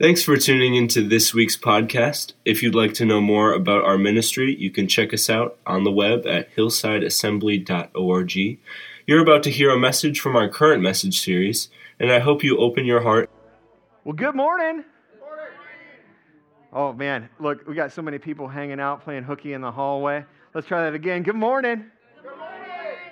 Thanks for tuning into this week's podcast. If you'd like to know more about our ministry, you can check us out on the web at hillsideassembly.org. You're about to hear a message from our current message series, and I hope you open your heart. Well, good morning. Oh, man. Look, we got so many people hanging out playing hooky in the hallway. Let's try that again. Good morning. Good morning.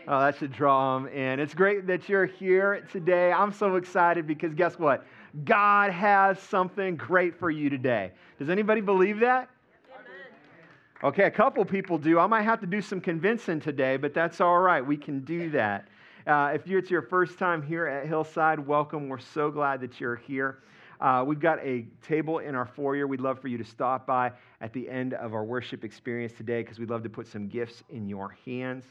Oh, that should draw them in. It's great that you're here today. I'm so excited because guess what? God has something great for you today. Does anybody believe that? Okay, a couple people do. I might have to do some convincing today, but that's all right. We can do that. Uh, if it's your first time here at Hillside, welcome. We're so glad that you're here. Uh, we've got a table in our foyer. We'd love for you to stop by at the end of our worship experience today because we'd love to put some gifts in your hands.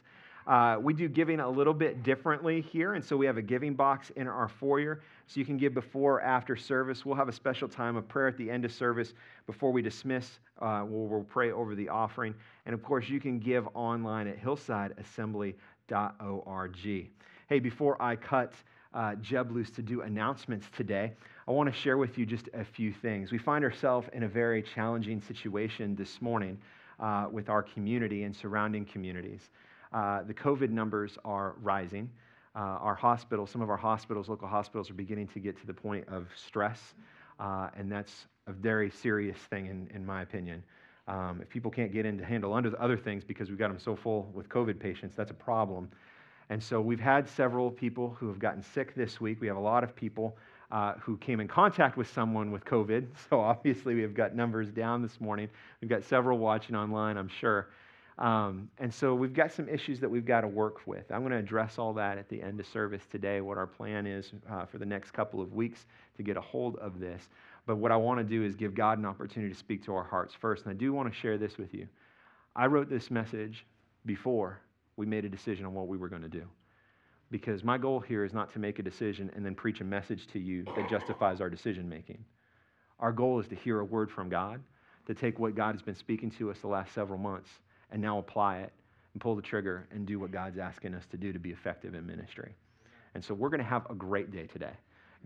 Uh, we do giving a little bit differently here, and so we have a giving box in our foyer so you can give before or after service. We'll have a special time of prayer at the end of service before we dismiss. Uh, we'll, we'll pray over the offering. And of course, you can give online at hillsideassembly.org. Hey, before I cut uh, Jeb loose to do announcements today, I want to share with you just a few things. We find ourselves in a very challenging situation this morning uh, with our community and surrounding communities. Uh, the COVID numbers are rising. Uh, our hospitals, some of our hospitals, local hospitals, are beginning to get to the point of stress, uh, and that's a very serious thing, in, in my opinion. Um, if people can't get in to handle under other things because we've got them so full with COVID patients, that's a problem. And so we've had several people who have gotten sick this week. We have a lot of people uh, who came in contact with someone with COVID. So obviously, we have got numbers down this morning. We've got several watching online, I'm sure. Um, and so we've got some issues that we've got to work with. I'm going to address all that at the end of service today, what our plan is uh, for the next couple of weeks to get a hold of this. But what I want to do is give God an opportunity to speak to our hearts first. And I do want to share this with you. I wrote this message before we made a decision on what we were going to do. Because my goal here is not to make a decision and then preach a message to you that justifies our decision making. Our goal is to hear a word from God, to take what God has been speaking to us the last several months and now apply it and pull the trigger and do what God's asking us to do to be effective in ministry. And so we're going to have a great day today.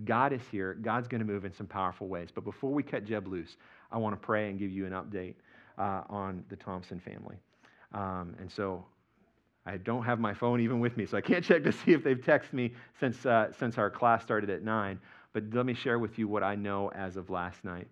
God is here. God's going to move in some powerful ways. But before we cut Jeb loose, I want to pray and give you an update uh, on the Thompson family. Um, and so I don't have my phone even with me, so I can't check to see if they've texted me since, uh, since our class started at 9. But let me share with you what I know as of last night.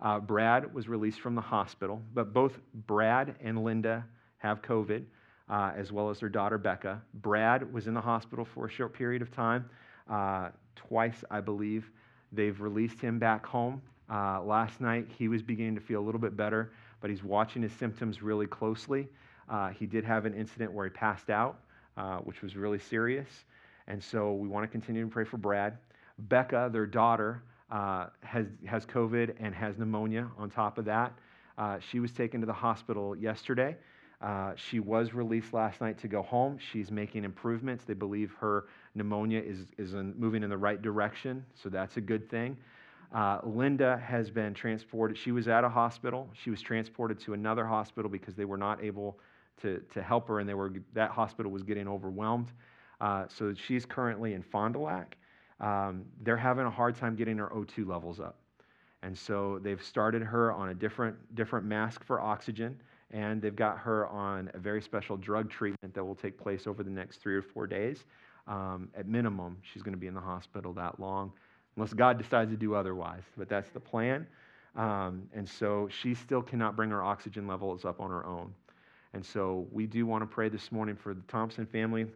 Uh, Brad was released from the hospital, but both Brad and Linda have COVID, uh, as well as their daughter Becca. Brad was in the hospital for a short period of time, uh, twice, I believe. They've released him back home. Uh, last night, he was beginning to feel a little bit better, but he's watching his symptoms really closely. Uh, he did have an incident where he passed out, uh, which was really serious. And so we want to continue to pray for Brad. Becca, their daughter, uh, has, has COVID and has pneumonia on top of that. Uh, she was taken to the hospital yesterday. Uh, she was released last night to go home. She's making improvements. They believe her pneumonia is, is in, moving in the right direction, so that's a good thing. Uh, Linda has been transported. She was at a hospital. She was transported to another hospital because they were not able to, to help her, and they were, that hospital was getting overwhelmed. Uh, so she's currently in Fond du Lac. Um, they're having a hard time getting her O2 levels up. And so they've started her on a different, different mask for oxygen and they've got her on a very special drug treatment that will take place over the next three or four days. Um, at minimum, she's going to be in the hospital that long, unless God decides to do otherwise. But that's the plan. Um, and so she still cannot bring her oxygen levels up on her own. And so we do want to pray this morning for the Thompson family,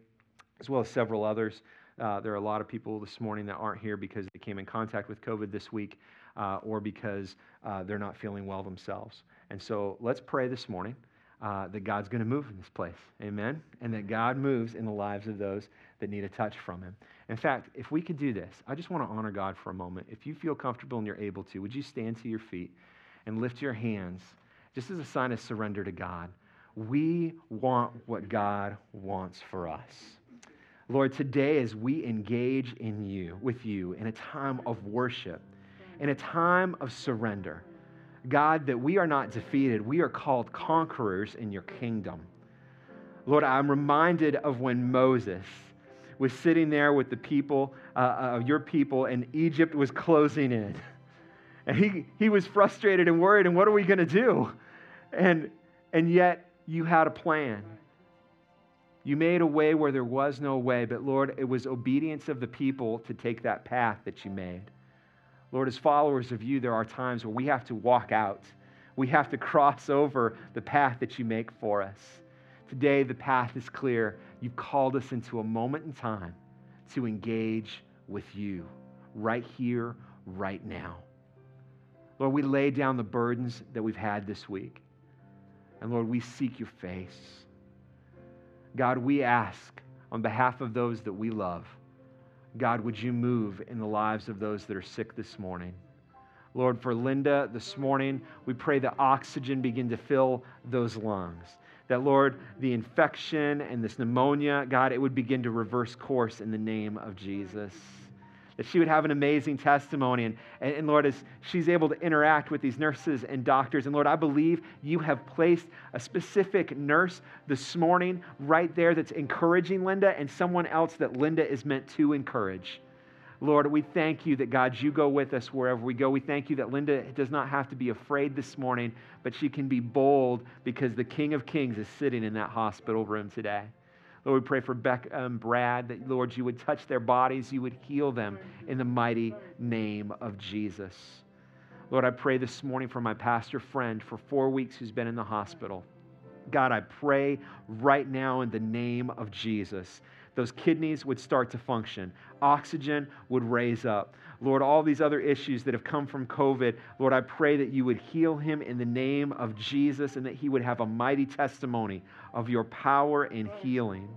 as well as several others. Uh, there are a lot of people this morning that aren't here because they came in contact with COVID this week uh, or because uh, they're not feeling well themselves. And so let's pray this morning uh, that God's going to move in this place. Amen? And that God moves in the lives of those that need a touch from Him. In fact, if we could do this, I just want to honor God for a moment. If you feel comfortable and you're able to, would you stand to your feet and lift your hands just as a sign of surrender to God? We want what God wants for us. Lord, today as we engage in you, with you, in a time of worship, in a time of surrender, God, that we are not defeated. We are called conquerors in your kingdom. Lord, I'm reminded of when Moses was sitting there with the people, uh, uh, your people, and Egypt was closing in. And he, he was frustrated and worried, and what are we going to do? And, and yet, you had a plan. You made a way where there was no way, but Lord, it was obedience of the people to take that path that you made. Lord, as followers of you, there are times where we have to walk out. We have to cross over the path that you make for us. Today, the path is clear. You've called us into a moment in time to engage with you right here, right now. Lord, we lay down the burdens that we've had this week. And Lord, we seek your face. God, we ask on behalf of those that we love, God, would you move in the lives of those that are sick this morning? Lord, for Linda this morning, we pray that oxygen begin to fill those lungs. That, Lord, the infection and this pneumonia, God, it would begin to reverse course in the name of Jesus that she would have an amazing testimony. And, and, and, Lord, as she's able to interact with these nurses and doctors, and Lord, I believe you have placed a specific nurse this morning right there that's encouraging Linda and someone else that Linda is meant to encourage. Lord, we thank you that, God, you go with us wherever we go. We thank you that Linda does not have to be afraid this morning, but she can be bold because the King of Kings is sitting in that hospital room today. Lord, we pray for Beck and Brad that, Lord, you would touch their bodies, you would heal them in the mighty name of Jesus. Lord, I pray this morning for my pastor friend for four weeks who's been in the hospital. God, I pray right now in the name of Jesus those kidneys would start to function, oxygen would raise up. Lord, all these other issues that have come from COVID, Lord, I pray that you would heal him in the name of Jesus and that he would have a mighty testimony of your power and healing.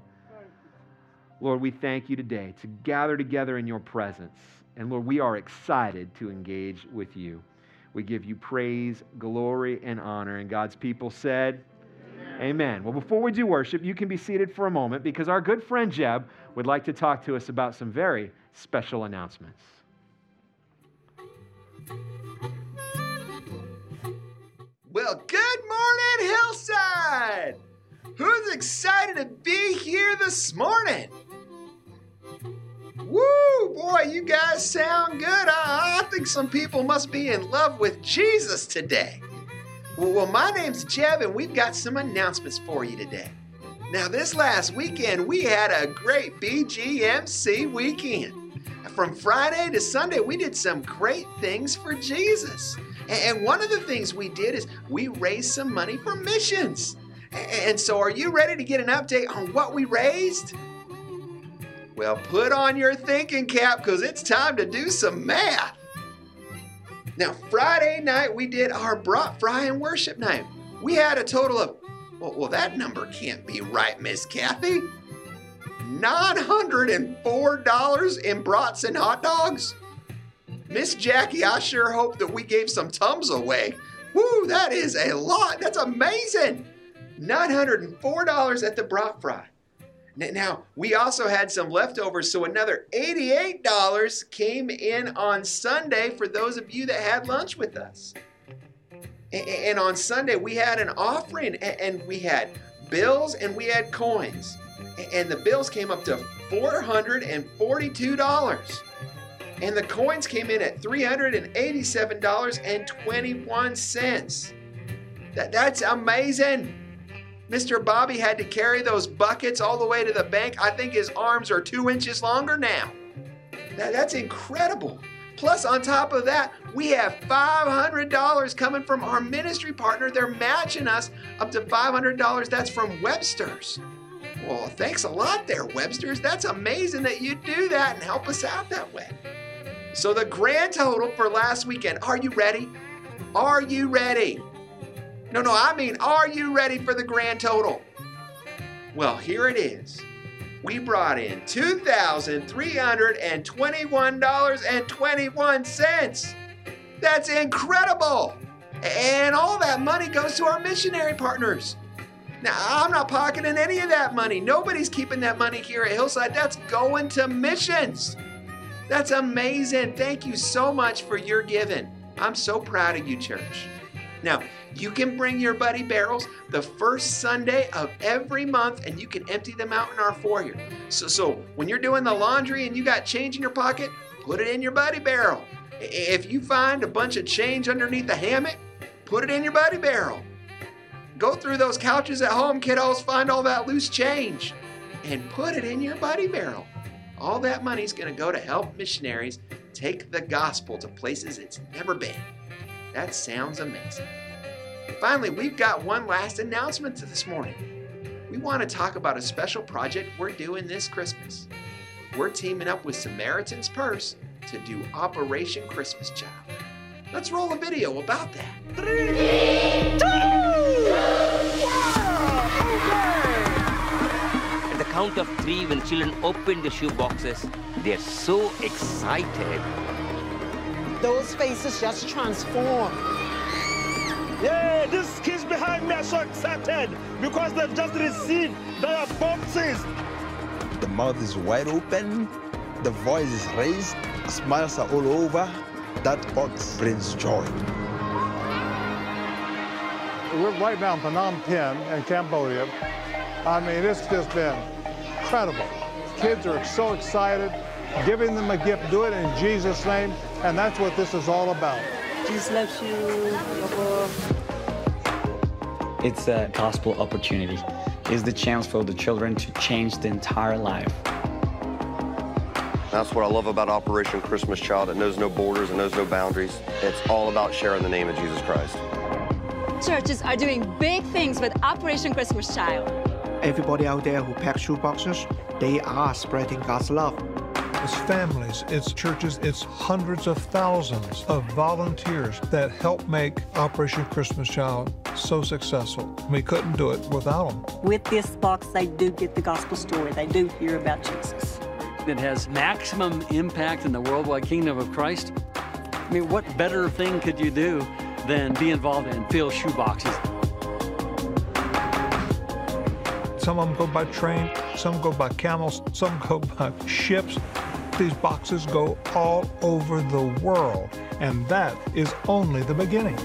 Lord, we thank you today to gather together in your presence. And Lord, we are excited to engage with you. We give you praise, glory, and honor. And God's people said, Amen. Well, before we do worship, you can be seated for a moment because our good friend Jeb would like to talk to us about some very special announcements. Well, good morning, Hillside! Who's excited to be here this morning? Woo, boy, you guys sound good. I, I think some people must be in love with Jesus today. Well, my name's Jeb, and we've got some announcements for you today. Now, this last weekend, we had a great BGMC weekend. From Friday to Sunday, we did some great things for Jesus. And one of the things we did is we raised some money for missions. And so, are you ready to get an update on what we raised? Well, put on your thinking cap because it's time to do some math. Now, Friday night we did our brat fry and worship night. We had a total of, well, well that number can't be right, Miss Kathy. $904 in brats and hot dogs? Miss Jackie, I sure hope that we gave some Tums away. Woo, that is a lot. That's amazing. $904 at the brat fry. Now, we also had some leftovers, so another $88 came in on Sunday for those of you that had lunch with us. And on Sunday, we had an offering, and we had bills and we had coins. And the bills came up to $442. And the coins came in at $387.21. That, that's amazing. Mr. Bobby had to carry those buckets all the way to the bank. I think his arms are two inches longer now. That, that's incredible. Plus, on top of that, we have $500 coming from our ministry partner. They're matching us up to $500. That's from Webster's. Well, thanks a lot there, Webster's. That's amazing that you do that and help us out that way. So, the grand total for last weekend, are you ready? Are you ready? No, no, I mean, are you ready for the grand total? Well, here it is. We brought in $2,321.21. That's incredible! And all that money goes to our missionary partners. Now, I'm not pocketing any of that money. Nobody's keeping that money here at Hillside. That's going to missions. That's amazing. Thank you so much for your giving. I'm so proud of you, church. Now, you can bring your buddy barrels the first Sunday of every month and you can empty them out in our foyer. So, so when you're doing the laundry and you got change in your pocket, put it in your buddy barrel. If you find a bunch of change underneath the hammock, put it in your buddy barrel. Go through those couches at home, kiddos, find all that loose change and put it in your buddy barrel. All that money's going to go to help missionaries take the gospel to places it's never been. That sounds amazing. Finally, we've got one last announcement this morning. We want to talk about a special project we're doing this Christmas. We're teaming up with Samaritan's Purse to do Operation Christmas Child. Let's roll a video about that. Three, two, At the count of three, when children open the shoe boxes, they're so excited. Those faces just transform. Yeah, these kids behind me are so excited because they've just received their boxes. The mouth is wide open, the voice is raised, smiles are all over. That box brings joy. We're right now in Phnom Penh in Cambodia. I mean, it's just been incredible. Kids are so excited, giving them a gift, do it in Jesus' name, and that's what this is all about. Jesus loves you. It's a gospel opportunity. It's the chance for the children to change the entire life. That's what I love about Operation Christmas Child. It knows no borders, it knows no boundaries. It's all about sharing the name of Jesus Christ. Churches are doing big things with Operation Christmas Child. Everybody out there who packs shoe boxes, they are spreading God's love. It's families, it's churches, it's hundreds of thousands of volunteers that help make Operation Christmas Child so successful. We couldn't do it without them. With this box, they do get the gospel story. They do hear about Jesus. It has maximum impact in the worldwide kingdom of Christ. I mean, what better thing could you do than be involved in fill shoe boxes? Some of them go by train, some go by camels, some go by ships. These boxes go all over the world, and that is only the beginning.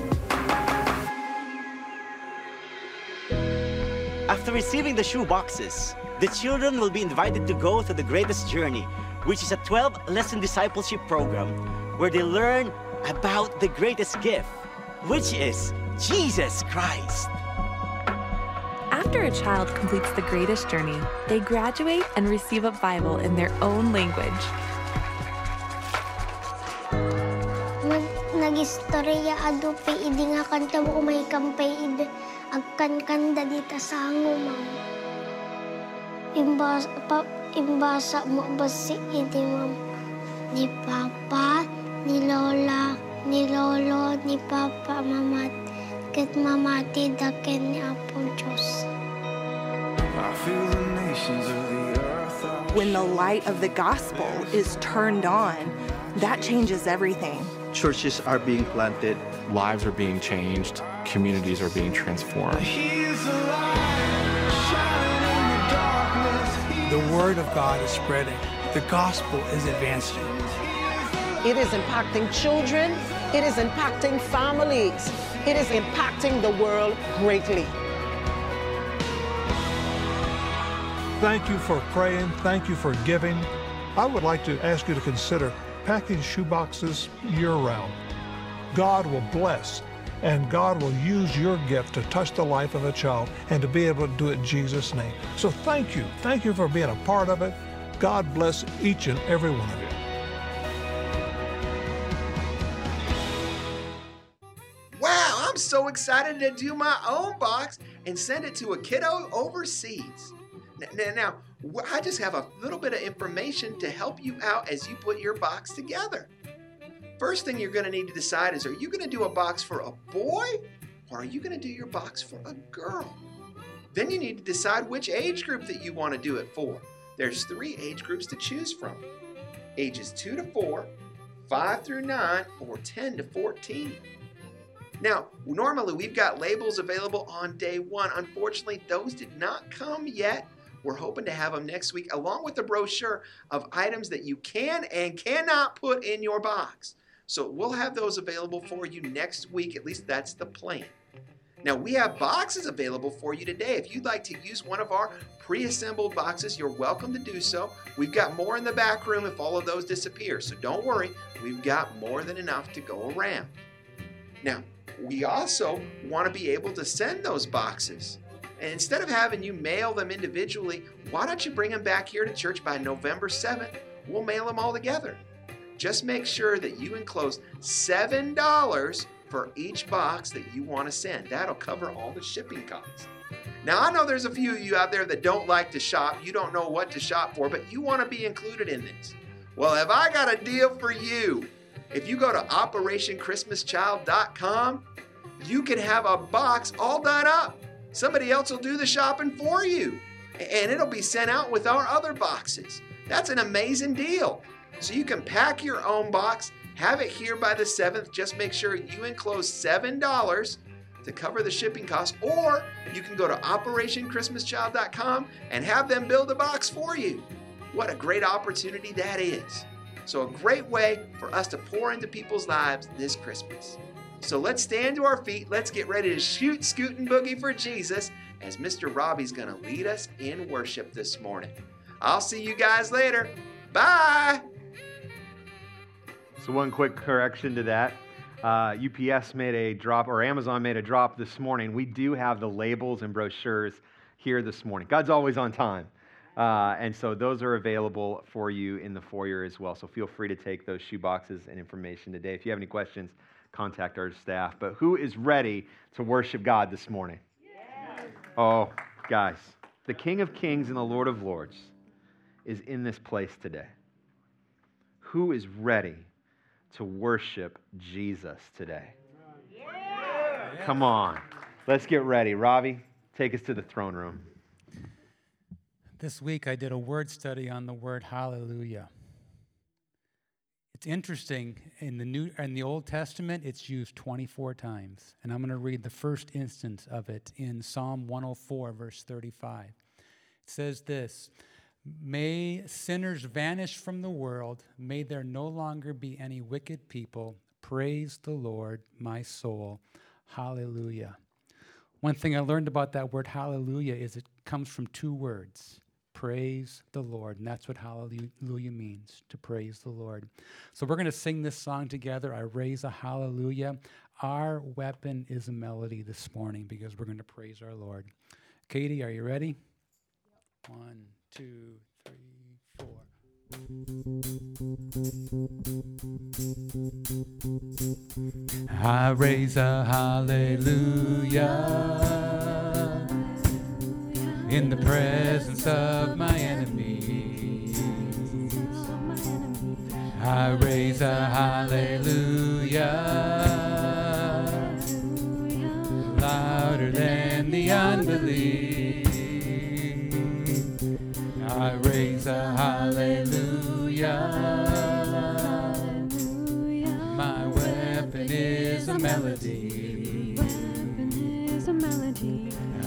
After receiving the shoe boxes, the children will be invited to go to the greatest journey, which is a 12 lesson discipleship program where they learn about the greatest gift, which is Jesus Christ. After a child completes the greatest journey, they graduate and receive a Bible in their own language. Nag-istorya ado pa idi nga kanta mo may kampay id agkan kanda dita sa angumang. Imbasa, pa, imbasa mo basi idi mam ni Papa, ni Lola, ni Lolo, ni Papa, Mamat, kat mamati daken ni Apo Diyos. When the light of the gospel is turned on, that changes everything. Churches are being planted, lives are being changed, communities are being transformed. The word of God is spreading. The gospel is advancing. It is impacting children. It is impacting families. It is impacting the world greatly. Thank you for praying. Thank you for giving. I would like to ask you to consider packing shoe boxes year round. God will bless and God will use your gift to touch the life of a child and to be able to do it in Jesus' name. So thank you. Thank you for being a part of it. God bless each and every one of you. Wow, I'm so excited to do my own box and send it to a kiddo overseas. Now, now, I just have a little bit of information to help you out as you put your box together. First thing you're going to need to decide is are you going to do a box for a boy or are you going to do your box for a girl? Then you need to decide which age group that you want to do it for. There's three age groups to choose from ages 2 to 4, 5 through 9, or 10 to 14. Now, normally we've got labels available on day one. Unfortunately, those did not come yet. We're hoping to have them next week, along with a brochure of items that you can and cannot put in your box. So we'll have those available for you next week. At least that's the plan. Now, we have boxes available for you today. If you'd like to use one of our pre assembled boxes, you're welcome to do so. We've got more in the back room if all of those disappear. So don't worry, we've got more than enough to go around. Now, we also want to be able to send those boxes. And instead of having you mail them individually, why don't you bring them back here to church by November 7th? We'll mail them all together. Just make sure that you enclose $7 for each box that you want to send. That'll cover all the shipping costs. Now, I know there's a few of you out there that don't like to shop. You don't know what to shop for, but you want to be included in this. Well, have I got a deal for you? If you go to OperationChristmasChild.com, you can have a box all done up. Somebody else will do the shopping for you, and it'll be sent out with our other boxes. That's an amazing deal. So you can pack your own box, have it here by the 7th. Just make sure you enclose $7 to cover the shipping costs, or you can go to OperationChristmasChild.com and have them build a box for you. What a great opportunity that is. So, a great way for us to pour into people's lives this Christmas. So, let's stand to our feet. Let's get ready to shoot, scoot, and boogie for Jesus as Mr. Robbie's going to lead us in worship this morning. I'll see you guys later. Bye. So, one quick correction to that. Uh, UPS made a drop, or Amazon made a drop this morning. We do have the labels and brochures here this morning. God's always on time. Uh, and so those are available for you in the foyer as well. So feel free to take those shoe boxes and information today. If you have any questions, contact our staff. But who is ready to worship God this morning? Oh, guys, the King of Kings and the Lord of Lords is in this place today. Who is ready to worship Jesus today? Come on. Let's get ready. Ravi, take us to the throne room. This week I did a word study on the word hallelujah. It's interesting in the new in the Old Testament it's used 24 times and I'm going to read the first instance of it in Psalm 104 verse 35. It says this, May sinners vanish from the world, may there no longer be any wicked people. Praise the Lord, my soul. Hallelujah. One thing I learned about that word hallelujah is it comes from two words praise the Lord. And that's what hallelujah means to praise the Lord. So we're going to sing this song together. I raise a hallelujah. Our weapon is a melody this morning because we're going to praise our Lord. Katie, are you ready? One, two, three, four. I raise a hallelujah in the presence of my enemies. I raise a hallelujah louder than the unbelief. I raise a hallelujah.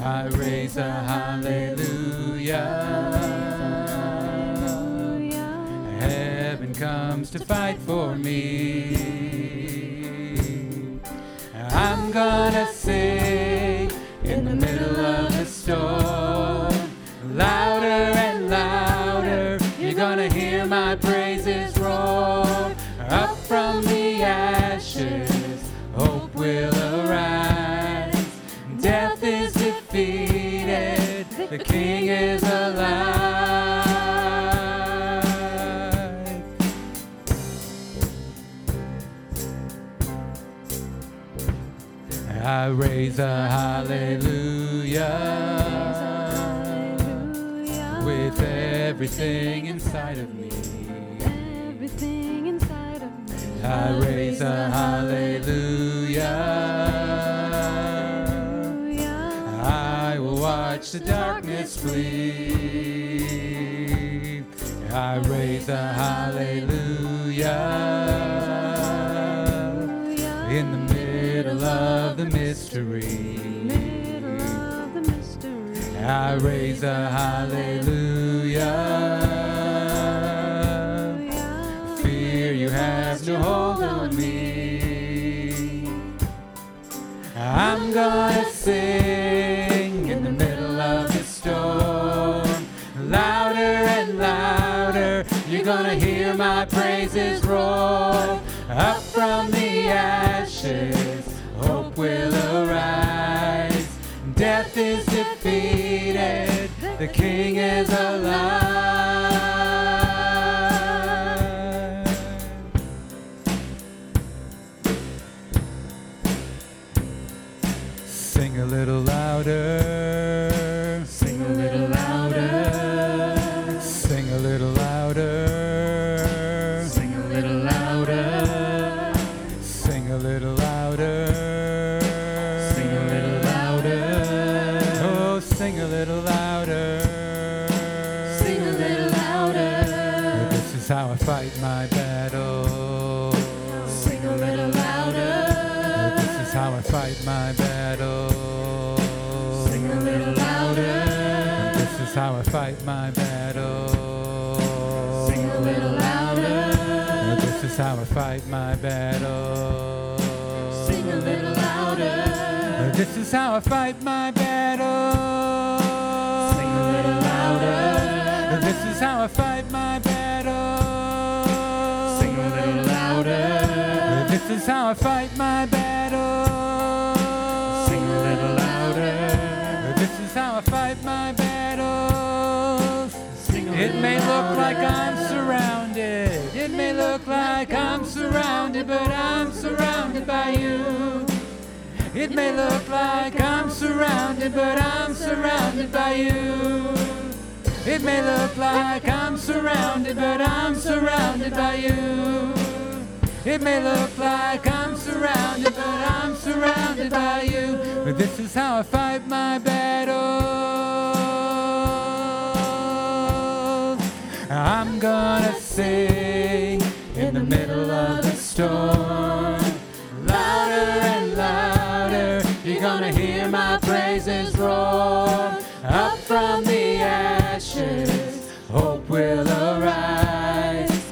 I raise a hallelujah. Heaven comes to fight for me. I'm gonna sing I raise a hallelujah with everything inside of me. Everything inside of me. I raise a hallelujah. I will watch the darkness flee. I raise a hallelujah the mystery. I raise a hallelujah. Fear you have no hold on me. I'm gonna sing in the middle of the storm. Louder and louder, you're gonna hear my praises roar. Death is defeated, the King is alive. Sing a little louder. Fight my battle. Sing a little louder. This is how I fight my battle. Sing a little louder. This is how I fight my battle. Sing a little louder. This is how I fight my battle. Sing a little louder. This is how I fight my battle. It may look like I'm surrounded. It may look like I'm surrounded, but I'm surrounded by you. It may look like I'm surrounded, but I'm surrounded by you. It may look like I'm surrounded, but I'm surrounded by you. It may look like I'm surrounded, but I'm surrounded by you. But this is how I fight my battles. I'm gonna sing in the middle of the storm. Louder and louder, you're gonna hear my praises roar. Up from the ashes, hope will arise.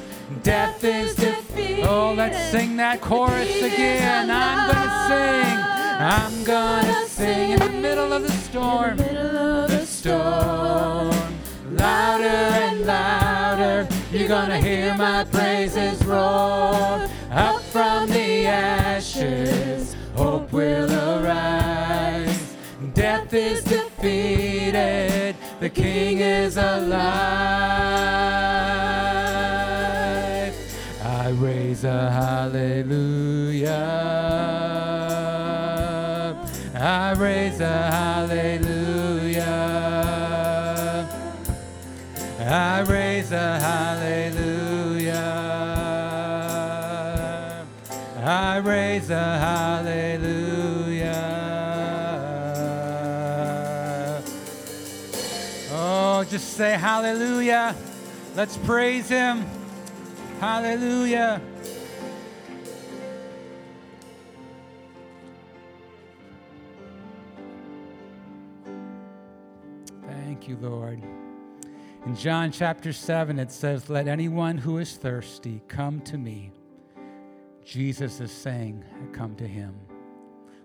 Death is defeated. Oh, let's sing that chorus again. I'm gonna sing. I'm gonna sing in the middle of the storm. In The middle of the storm. Louder and you're gonna hear my praises roar. Up from the ashes, hope will arise. Death is defeated, the King is alive. I raise a hallelujah. I raise a hallelujah. I raise a hallelujah. I raise a hallelujah. Oh, just say hallelujah. Let's praise him. Hallelujah. Thank you, Lord. In John chapter 7, it says, Let anyone who is thirsty come to me. Jesus is saying, Come to him.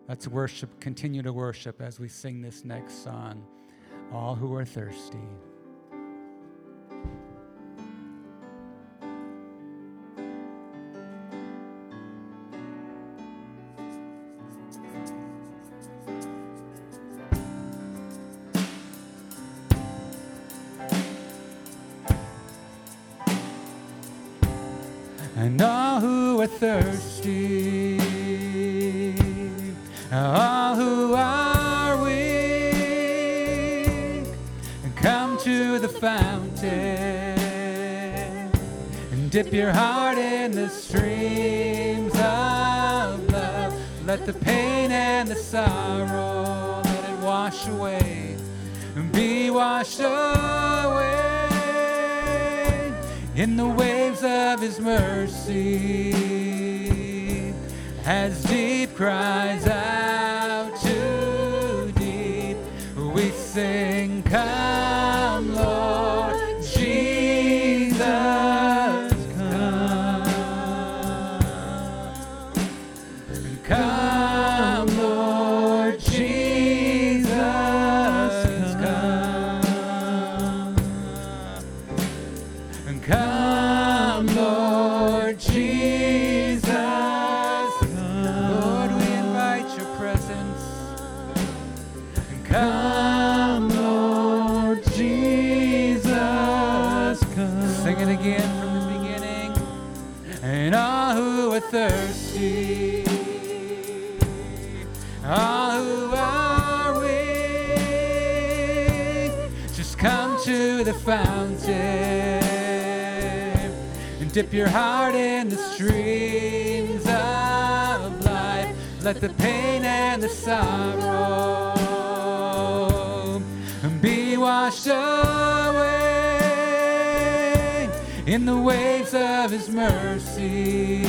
Let's worship, continue to worship as we sing this next song. All who are thirsty. Thirsty, all who are weak, come to the fountain and dip your heart in the streams of love. Let the pain and the sorrow let it wash away, be washed away in the waves of his mercy. As deep cries out to deep we sing come dip your heart in the streams of life. Let the pain and the sorrow be washed away in the waves of his mercy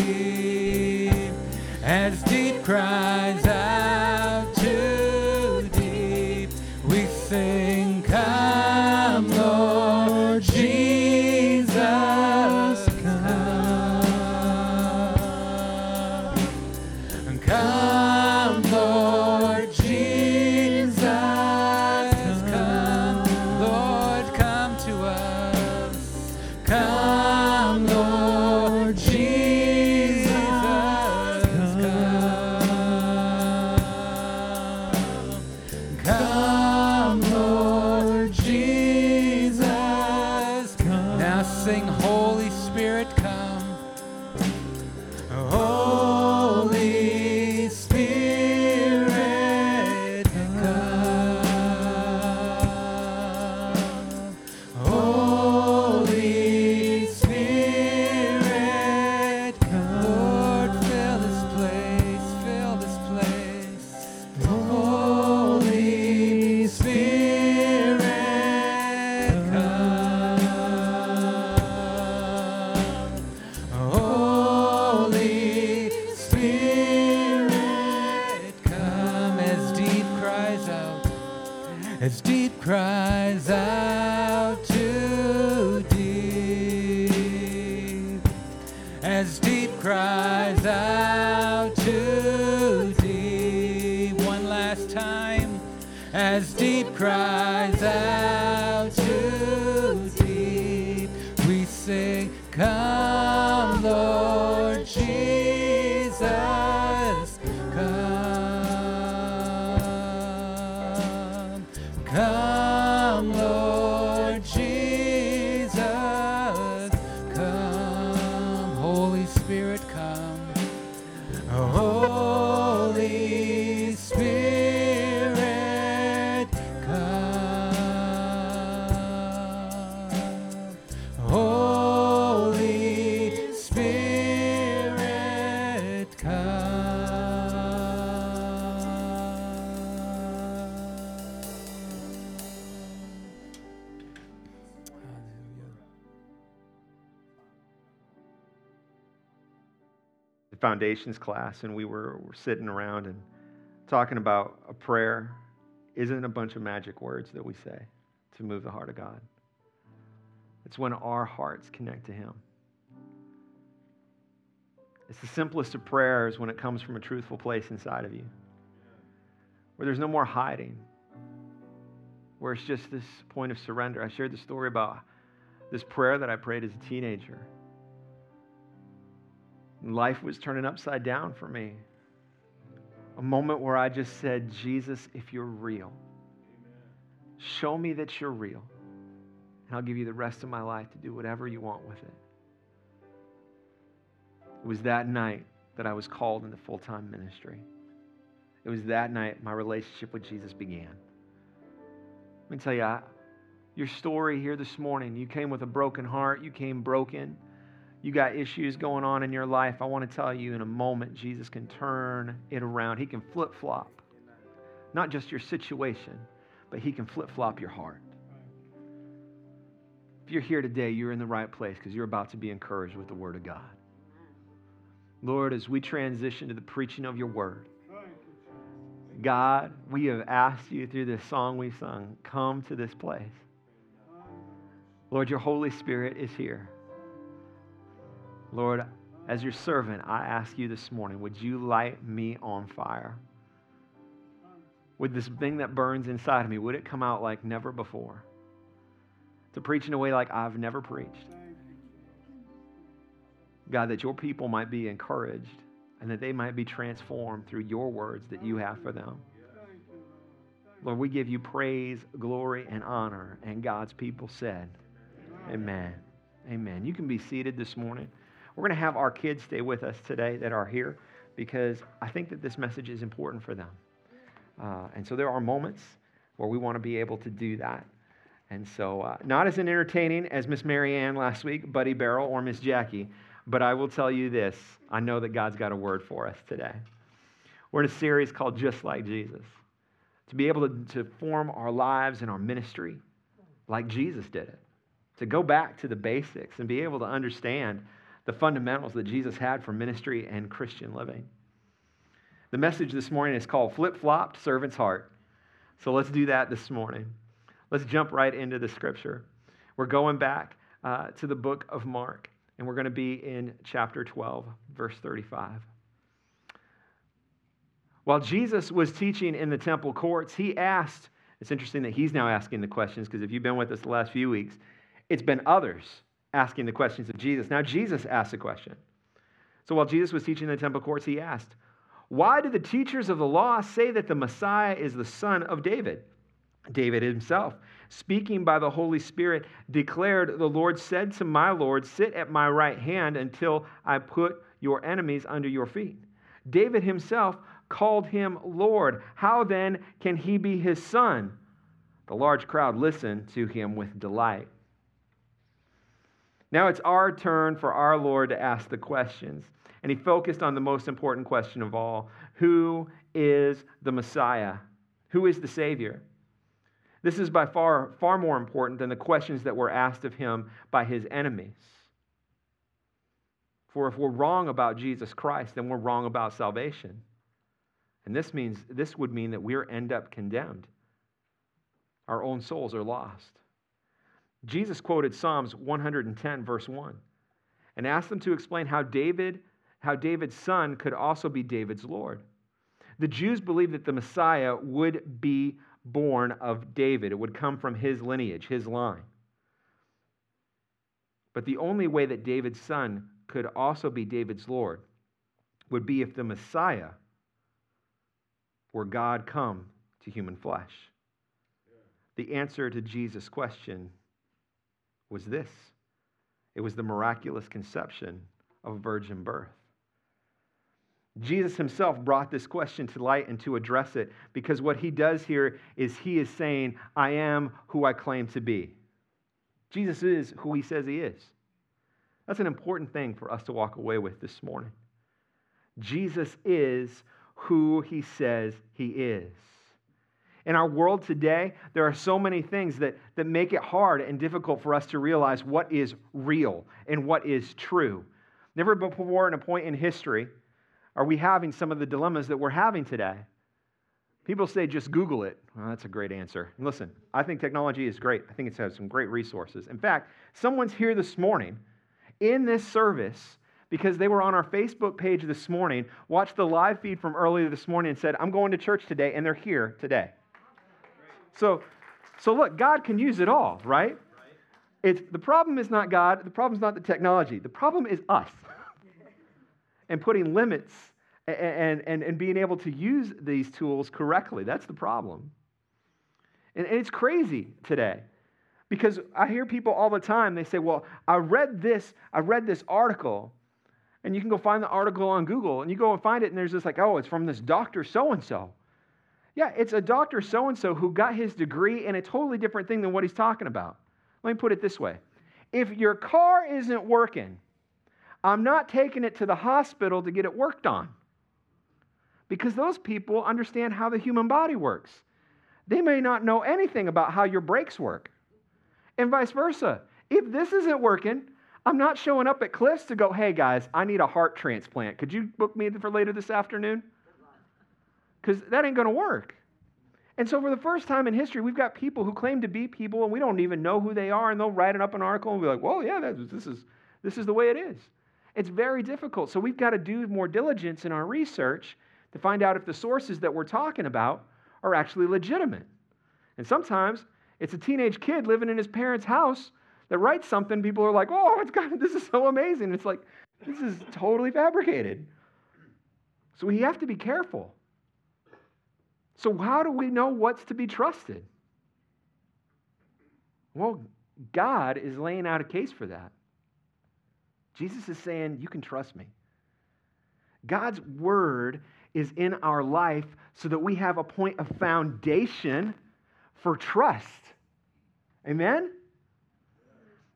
as deep cries out as deep cries out to deep, as deep cries out to deep. One last time, as deep cries out foundations class, and we were, were sitting around and talking about a prayer isn't a bunch of magic words that we say to move the heart of God. It's when our hearts connect to Him. It's the simplest of prayers when it comes from a truthful place inside of you, where there's no more hiding, where it's just this point of surrender. I shared the story about this prayer that I prayed as a teenager. Life was turning upside down for me. A moment where I just said, Jesus, if you're real, show me that you're real, and I'll give you the rest of my life to do whatever you want with it. It was that night that I was called into full time ministry. It was that night my relationship with Jesus began. Let me tell you, I, your story here this morning, you came with a broken heart, you came broken you got issues going on in your life, I want to tell you in a moment, Jesus can turn it around. He can flip flop. Not just your situation, but He can flip flop your heart. If you're here today, you're in the right place because you're about to be encouraged with the Word of God. Lord, as we transition to the preaching of your Word, God, we have asked you through this song we sung, come to this place. Lord, your Holy Spirit is here. Lord, as your servant, I ask you this morning, would you light me on fire? Would this thing that burns inside of me, would it come out like never before? To preach in a way like I've never preached. God, that your people might be encouraged and that they might be transformed through your words that you have for them. Lord, we give you praise, glory, and honor. And God's people said, Amen. Amen. You can be seated this morning. We're going to have our kids stay with us today that are here because I think that this message is important for them. Uh, and so there are moments where we want to be able to do that. And so, uh, not as entertaining as Miss Marianne last week, Buddy Barrel, or Miss Jackie, but I will tell you this I know that God's got a word for us today. We're in a series called Just Like Jesus. To be able to, to form our lives and our ministry like Jesus did it. To go back to the basics and be able to understand the fundamentals that Jesus had for ministry and Christian living. The message this morning is called Flip Flopped Servant's Heart. So let's do that this morning. Let's jump right into the scripture. We're going back uh, to the book of Mark, and we're going to be in chapter 12, verse 35. While Jesus was teaching in the temple courts, he asked, it's interesting that he's now asking the questions because if you've been with us the last few weeks, it's been others asking the questions of Jesus. Now Jesus asked a question. So while Jesus was teaching in the temple courts, he asked, Why do the teachers of the law say that the Messiah is the son of David? David himself, speaking by the Holy Spirit, declared, The Lord said to my Lord, Sit at my right hand until I put your enemies under your feet. David himself called him Lord. How then can he be his son? The large crowd listened to him with delight. Now it's our turn for our Lord to ask the questions. And he focused on the most important question of all Who is the Messiah? Who is the Savior? This is by far, far more important than the questions that were asked of him by his enemies. For if we're wrong about Jesus Christ, then we're wrong about salvation. And this means this would mean that we end up condemned. Our own souls are lost. Jesus quoted Psalms 110 verse 1 and asked them to explain how David how David's son could also be David's Lord. The Jews believed that the Messiah would be born of David. It would come from his lineage, his line. But the only way that David's son could also be David's Lord would be if the Messiah were God come to human flesh. The answer to Jesus' question was this it was the miraculous conception of virgin birth. Jesus himself brought this question to light and to address it because what he does here is he is saying, I am who I claim to be. Jesus is who he says he is. That's an important thing for us to walk away with this morning. Jesus is who he says he is. In our world today, there are so many things that, that make it hard and difficult for us to realize what is real and what is true. Never before in a point in history are we having some of the dilemmas that we're having today. People say just Google it. Well, that's a great answer. Listen, I think technology is great. I think it's has some great resources. In fact, someone's here this morning in this service because they were on our Facebook page this morning, watched the live feed from earlier this morning, and said, I'm going to church today, and they're here today. So, so look, God can use it all, right? It's, the problem is not God, the problem is not the technology, the problem is us. and putting limits and, and, and being able to use these tools correctly. That's the problem. And, and it's crazy today because I hear people all the time, they say, Well, I read this, I read this article. And you can go find the article on Google and you go and find it, and there's this like, oh, it's from this doctor so and so. Yeah, it's a doctor so and so who got his degree in a totally different thing than what he's talking about. Let me put it this way if your car isn't working, I'm not taking it to the hospital to get it worked on. Because those people understand how the human body works. They may not know anything about how your brakes work, and vice versa. If this isn't working, I'm not showing up at Cliffs to go, hey guys, I need a heart transplant. Could you book me for later this afternoon? Because that ain't going to work. And so, for the first time in history, we've got people who claim to be people and we don't even know who they are, and they'll write it up an article and be like, well, yeah, this, is, this is the way it is. It's very difficult. So, we've got to do more diligence in our research to find out if the sources that we're talking about are actually legitimate. And sometimes it's a teenage kid living in his parents' house that writes something, people are like, oh, it's got, this is so amazing. It's like, this is totally fabricated. So we have to be careful. So, how do we know what's to be trusted? Well, God is laying out a case for that. Jesus is saying, You can trust me. God's word is in our life so that we have a point of foundation for trust. Amen?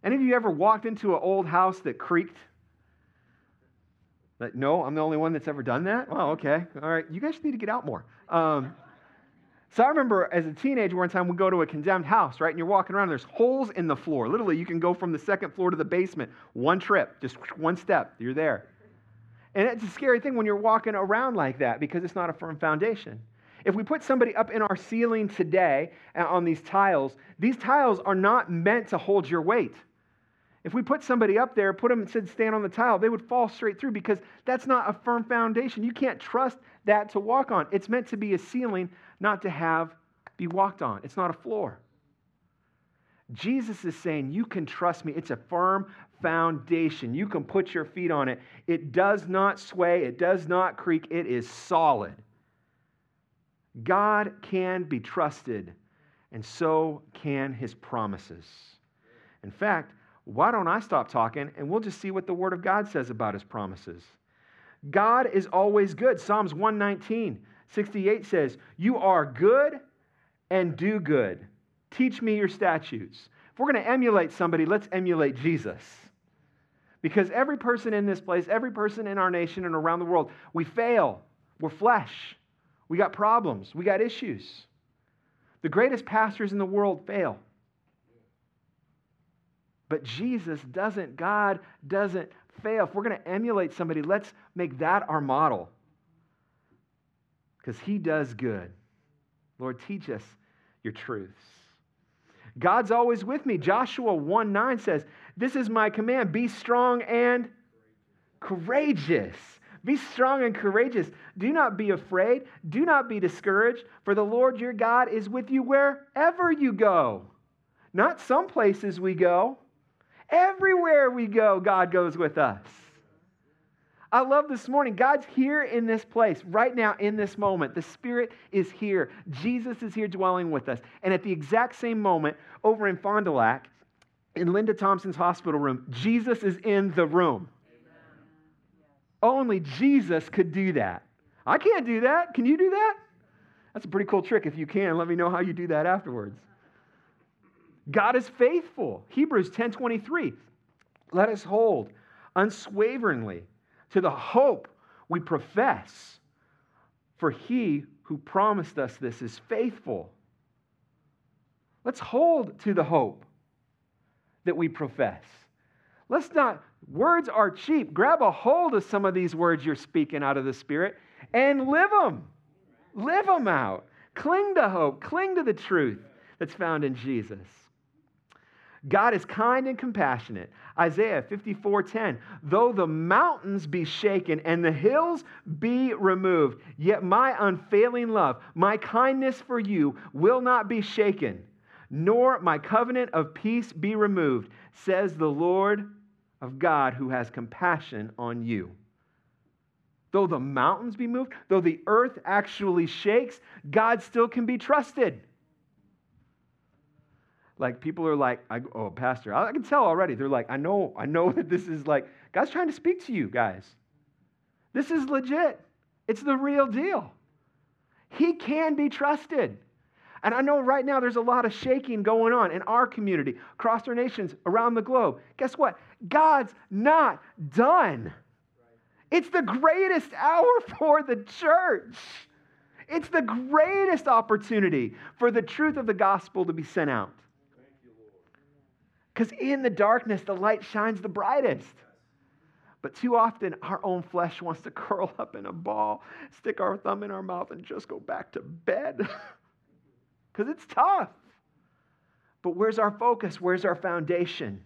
Any of you ever walked into an old house that creaked? Like, no, I'm the only one that's ever done that? Oh, okay. All right. You guys need to get out more. Um, so I remember as a teenager, one time we go to a condemned house, right? And you're walking around, there's holes in the floor. Literally, you can go from the second floor to the basement, one trip, just one step, you're there. And it's a scary thing when you're walking around like that because it's not a firm foundation. If we put somebody up in our ceiling today uh, on these tiles, these tiles are not meant to hold your weight. If we put somebody up there, put them and said stand on the tile, they would fall straight through because that's not a firm foundation. You can't trust that to walk on. It's meant to be a ceiling, not to have be walked on. It's not a floor. Jesus is saying, You can trust me. It's a firm foundation. You can put your feet on it. It does not sway, it does not creak, it is solid. God can be trusted, and so can his promises. In fact, why don't I stop talking and we'll just see what the Word of God says about His promises? God is always good. Psalms 119, 68 says, You are good and do good. Teach me your statutes. If we're going to emulate somebody, let's emulate Jesus. Because every person in this place, every person in our nation and around the world, we fail. We're flesh. We got problems. We got issues. The greatest pastors in the world fail. But Jesus doesn't, God doesn't fail. If we're going to emulate somebody, let's make that our model. Because he does good. Lord, teach us your truths. God's always with me. Joshua 1 9 says, This is my command be strong and courageous. Be strong and courageous. Do not be afraid. Do not be discouraged, for the Lord your God is with you wherever you go. Not some places we go, Everywhere we go, God goes with us. I love this morning. God's here in this place right now, in this moment. The Spirit is here. Jesus is here dwelling with us. And at the exact same moment, over in Fond du Lac, in Linda Thompson's hospital room, Jesus is in the room. Only Jesus could do that. I can't do that. Can you do that? That's a pretty cool trick. If you can, let me know how you do that afterwards. God is faithful. Hebrews 10:23. Let us hold unswaveringly to the hope we profess, for he who promised us this is faithful. Let's hold to the hope that we profess. Let's not, words are cheap. Grab a hold of some of these words you're speaking out of the Spirit and live them. Live them out. Cling to hope. Cling to the truth that's found in Jesus. God is kind and compassionate. Isaiah 54:10. Though the mountains be shaken and the hills be removed, yet my unfailing love, my kindness for you will not be shaken, nor my covenant of peace be removed, says the Lord of God who has compassion on you. Though the mountains be moved, though the earth actually shakes, God still can be trusted like people are like, I, oh, pastor, I, I can tell already. They're like, I know, I know that this is like, God's trying to speak to you guys. This is legit. It's the real deal. He can be trusted. And I know right now there's a lot of shaking going on in our community, across our nations, around the globe. Guess what? God's not done. It's the greatest hour for the church. It's the greatest opportunity for the truth of the gospel to be sent out. Because in the darkness, the light shines the brightest. But too often, our own flesh wants to curl up in a ball, stick our thumb in our mouth, and just go back to bed. Because it's tough. But where's our focus? Where's our foundation?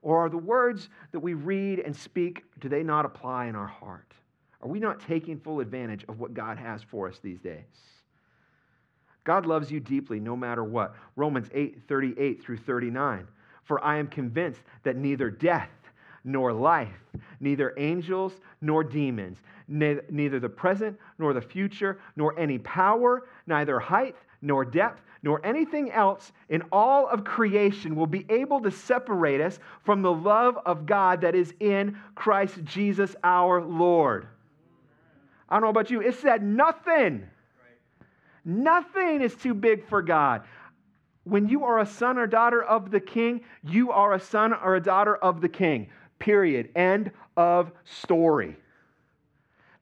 Or are the words that we read and speak, do they not apply in our heart? Are we not taking full advantage of what God has for us these days? God loves you deeply no matter what. Romans 8 38 through 39. For I am convinced that neither death, nor life, neither angels nor demons, ne- neither the present nor the future, nor any power, neither height nor depth, nor anything else in all of creation will be able to separate us from the love of God that is in Christ Jesus our Lord. I don't know about you, it said nothing. Nothing is too big for God. When you are a son or daughter of the king, you are a son or a daughter of the king. Period. End of story.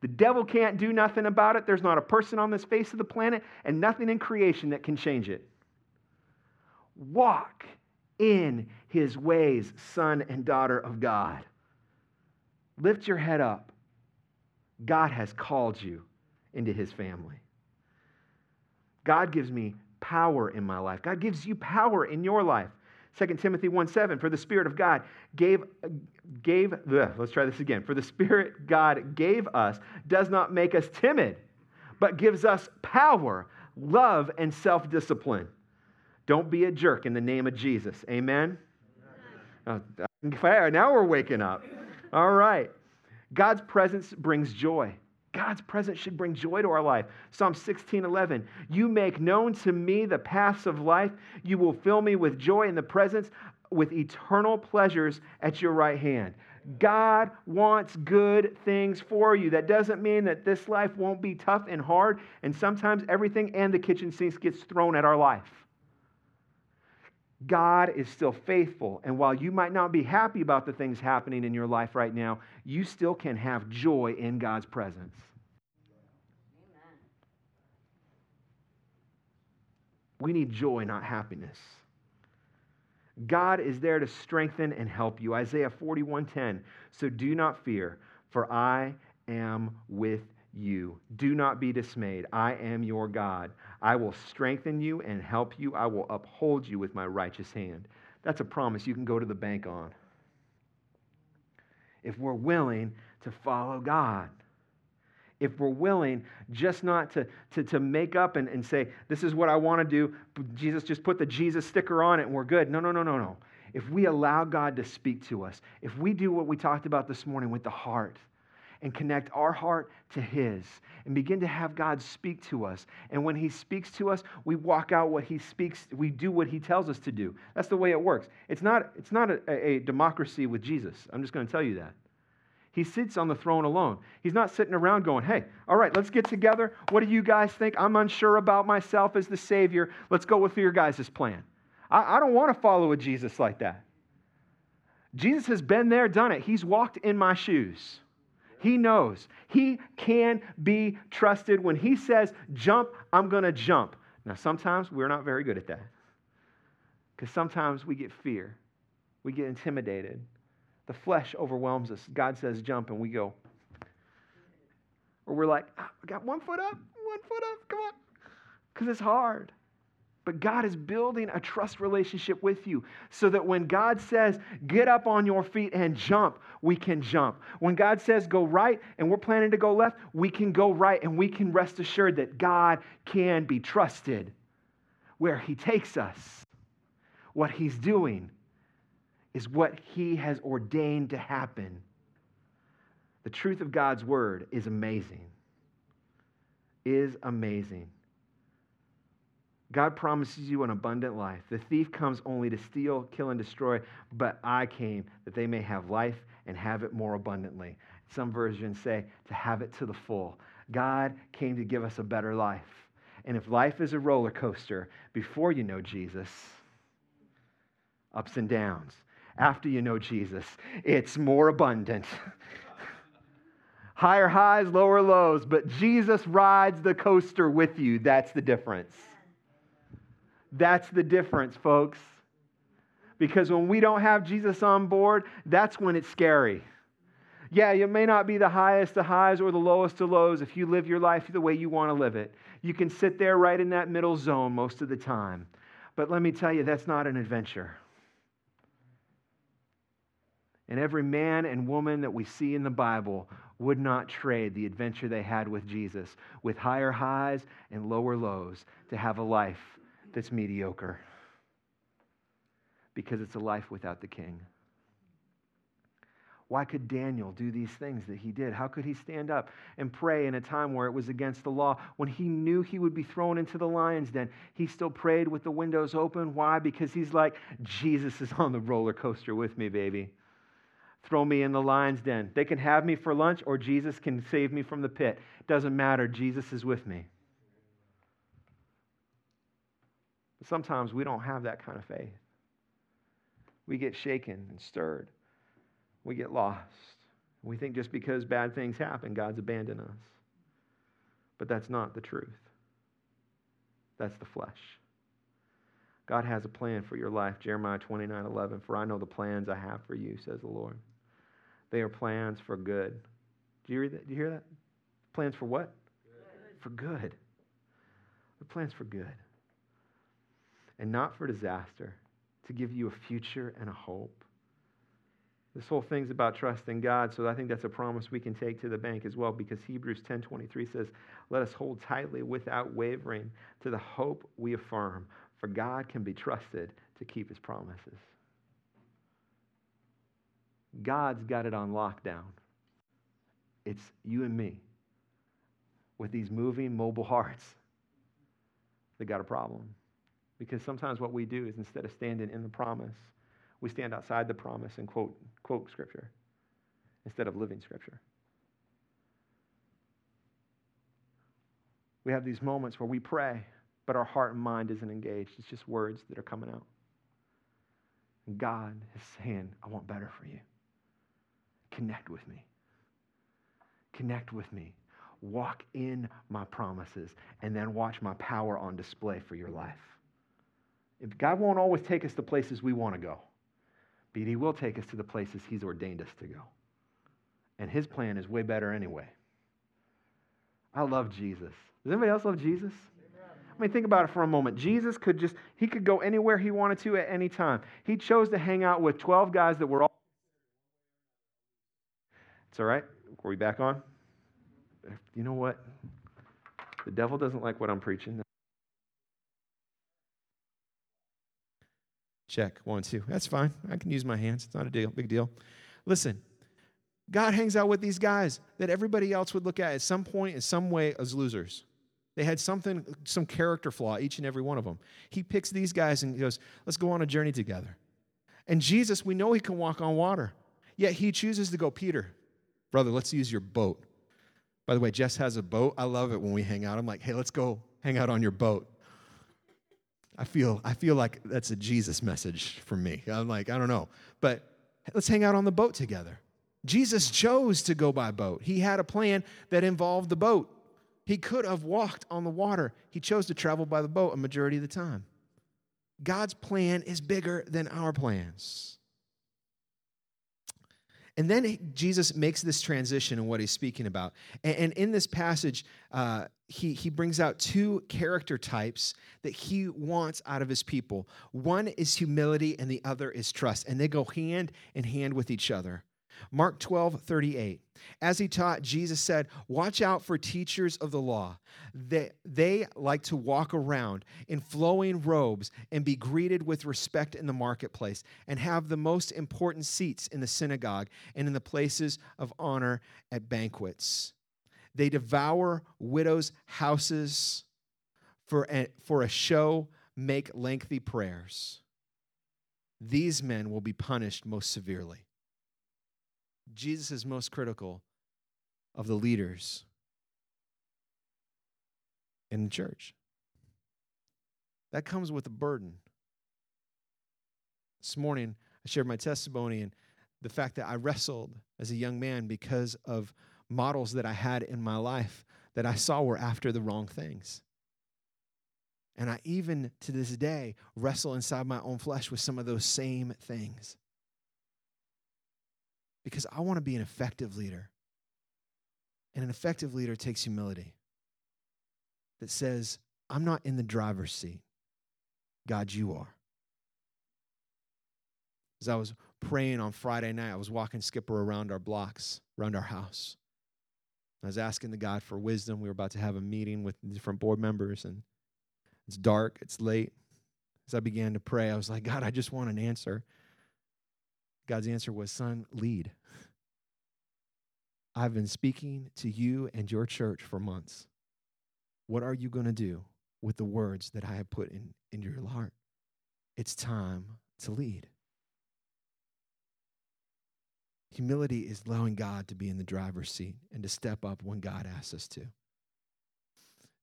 The devil can't do nothing about it. There's not a person on this face of the planet and nothing in creation that can change it. Walk in his ways, son and daughter of God. Lift your head up. God has called you into his family. God gives me power in my life. God gives you power in your life. 2 Timothy 1 7, for the Spirit of God gave, gave ugh, let's try this again. For the Spirit God gave us does not make us timid, but gives us power, love, and self discipline. Don't be a jerk in the name of Jesus. Amen? Oh, now we're waking up. All right. God's presence brings joy. God's presence should bring joy to our life. Psalm 16, 11. You make known to me the paths of life. You will fill me with joy in the presence, with eternal pleasures at your right hand. God wants good things for you. That doesn't mean that this life won't be tough and hard, and sometimes everything and the kitchen sinks gets thrown at our life. God is still faithful. And while you might not be happy about the things happening in your life right now, you still can have joy in God's presence. Amen. We need joy, not happiness. God is there to strengthen and help you. Isaiah 41:10. So do not fear, for I am with you. Do not be dismayed. I am your God. I will strengthen you and help you. I will uphold you with my righteous hand. That's a promise you can go to the bank on. If we're willing to follow God, if we're willing just not to, to, to make up and, and say, this is what I want to do, Jesus, just put the Jesus sticker on it and we're good. No, no, no, no, no. If we allow God to speak to us, if we do what we talked about this morning with the heart, and connect our heart to His and begin to have God speak to us. And when He speaks to us, we walk out what He speaks, we do what He tells us to do. That's the way it works. It's not, it's not a, a democracy with Jesus. I'm just going to tell you that. He sits on the throne alone. He's not sitting around going, hey, all right, let's get together. What do you guys think? I'm unsure about myself as the Savior. Let's go with your guys' plan. I, I don't want to follow a Jesus like that. Jesus has been there, done it. He's walked in my shoes. He knows. He can be trusted. When He says, jump, I'm going to jump. Now, sometimes we're not very good at that because sometimes we get fear, we get intimidated. The flesh overwhelms us. God says, jump, and we go. Or we're like, ah, I got one foot up, one foot up, come on. Because it's hard. But God is building a trust relationship with you so that when God says, get up on your feet and jump, we can jump. When God says, go right and we're planning to go left, we can go right and we can rest assured that God can be trusted where He takes us. What He's doing is what He has ordained to happen. The truth of God's word is amazing. Is amazing. God promises you an abundant life. The thief comes only to steal, kill, and destroy, but I came that they may have life and have it more abundantly. Some versions say to have it to the full. God came to give us a better life. And if life is a roller coaster, before you know Jesus, ups and downs. After you know Jesus, it's more abundant. Higher highs, lower lows, but Jesus rides the coaster with you. That's the difference. That's the difference, folks. Because when we don't have Jesus on board, that's when it's scary. Yeah, you may not be the highest of highs or the lowest of lows if you live your life the way you want to live it. You can sit there right in that middle zone most of the time. But let me tell you, that's not an adventure. And every man and woman that we see in the Bible would not trade the adventure they had with Jesus, with higher highs and lower lows, to have a life that's mediocre because it's a life without the king. Why could Daniel do these things that he did? How could he stand up and pray in a time where it was against the law? When he knew he would be thrown into the lion's den, he still prayed with the windows open. Why? Because he's like, Jesus is on the roller coaster with me, baby. Throw me in the lion's den. They can have me for lunch, or Jesus can save me from the pit. Doesn't matter. Jesus is with me. But sometimes we don't have that kind of faith. We get shaken and stirred we get lost. We think just because bad things happen, God's abandoned us. But that's not the truth. That's the flesh. God has a plan for your life. Jeremiah 29 11. For I know the plans I have for you, says the Lord. They are plans for good. Do you, read that? Do you hear that? Plans for what? Good. For good. The plans for good. And not for disaster, to give you a future and a hope. This whole thing's about trusting God, so I think that's a promise we can take to the bank as well because Hebrews 10:23 says, "Let us hold tightly without wavering to the hope we affirm, for God can be trusted to keep his promises." God's got it on lockdown. It's you and me with these moving, mobile hearts that got a problem. Because sometimes what we do is instead of standing in the promise, we stand outside the promise and quote, quote Scripture instead of living Scripture. We have these moments where we pray, but our heart and mind isn't engaged. It's just words that are coming out. And God is saying, I want better for you. Connect with me. Connect with me. Walk in my promises and then watch my power on display for your life. If God won't always take us to places we want to go but He will take us to the places He's ordained us to go. And His plan is way better anyway. I love Jesus. Does anybody else love Jesus? I mean, think about it for a moment. Jesus could just, he could go anywhere he wanted to at any time. He chose to hang out with 12 guys that were all. It's all right. Are we back on? You know what? The devil doesn't like what I'm preaching. Check. One, two. That's fine. I can use my hands. It's not a deal, big deal. Listen, God hangs out with these guys that everybody else would look at at some point, in some way, as losers. They had something, some character flaw, each and every one of them. He picks these guys and he goes, let's go on a journey together. And Jesus, we know he can walk on water. Yet he chooses to go, Peter, brother, let's use your boat. By the way, Jess has a boat. I love it when we hang out. I'm like, hey, let's go hang out on your boat. I feel, I feel like that's a Jesus message for me. I'm like, I don't know. But let's hang out on the boat together. Jesus chose to go by boat. He had a plan that involved the boat. He could have walked on the water. He chose to travel by the boat a majority of the time. God's plan is bigger than our plans. And then Jesus makes this transition in what he's speaking about. And, in this passage, uh, he, he brings out two character types that he wants out of his people. One is humility, and the other is trust. And they go hand in hand with each other. Mark 12, 38. As he taught, Jesus said, Watch out for teachers of the law. They, they like to walk around in flowing robes and be greeted with respect in the marketplace and have the most important seats in the synagogue and in the places of honor at banquets. They devour widows' houses for a, for a show, make lengthy prayers. These men will be punished most severely. Jesus is most critical of the leaders in the church. That comes with a burden. This morning, I shared my testimony and the fact that I wrestled as a young man because of models that I had in my life that I saw were after the wrong things. And I even to this day wrestle inside my own flesh with some of those same things because I want to be an effective leader. And an effective leader takes humility that says, I'm not in the driver's seat. God, you are. As I was praying on Friday night, I was walking Skipper around our blocks, around our house. I was asking the God for wisdom. We were about to have a meeting with different board members, and it's dark, it's late. As I began to pray, I was like, God, I just want an answer. God's answer was, Son, lead. I've been speaking to you and your church for months. What are you going to do with the words that I have put in, in your heart? It's time to lead. Humility is allowing God to be in the driver's seat and to step up when God asks us to.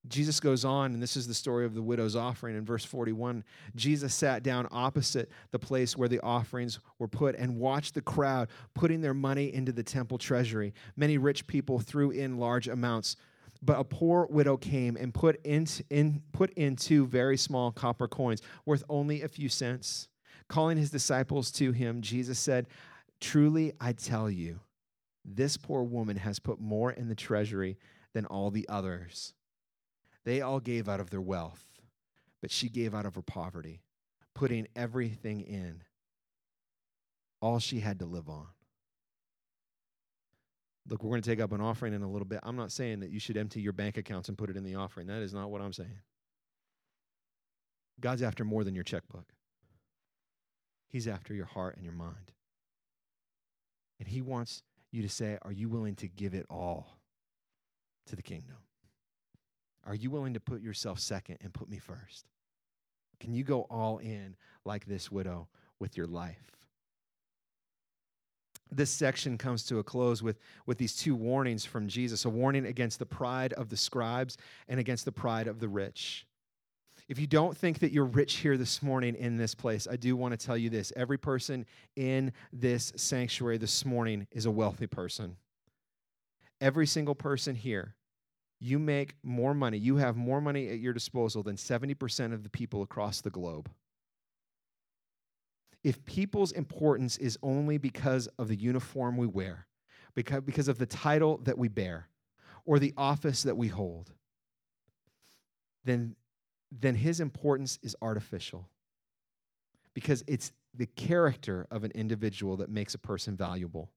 Jesus goes on, and this is the story of the widow's offering in verse 41. Jesus sat down opposite the place where the offerings were put and watched the crowd putting their money into the temple treasury. Many rich people threw in large amounts, but a poor widow came and put in, in, put in two very small copper coins worth only a few cents. Calling his disciples to him, Jesus said, Truly, I tell you, this poor woman has put more in the treasury than all the others. They all gave out of their wealth, but she gave out of her poverty, putting everything in, all she had to live on. Look, we're going to take up an offering in a little bit. I'm not saying that you should empty your bank accounts and put it in the offering. That is not what I'm saying. God's after more than your checkbook, He's after your heart and your mind. And He wants you to say, Are you willing to give it all to the kingdom? Are you willing to put yourself second and put me first? Can you go all in like this widow with your life? This section comes to a close with, with these two warnings from Jesus a warning against the pride of the scribes and against the pride of the rich. If you don't think that you're rich here this morning in this place, I do want to tell you this. Every person in this sanctuary this morning is a wealthy person. Every single person here you make more money, you have more money at your disposal than 70% of the people across the globe. If people's importance is only because of the uniform we wear, because, because of the title that we bear, or the office that we hold, then, then his importance is artificial. Because it's the character of an individual that makes a person valuable.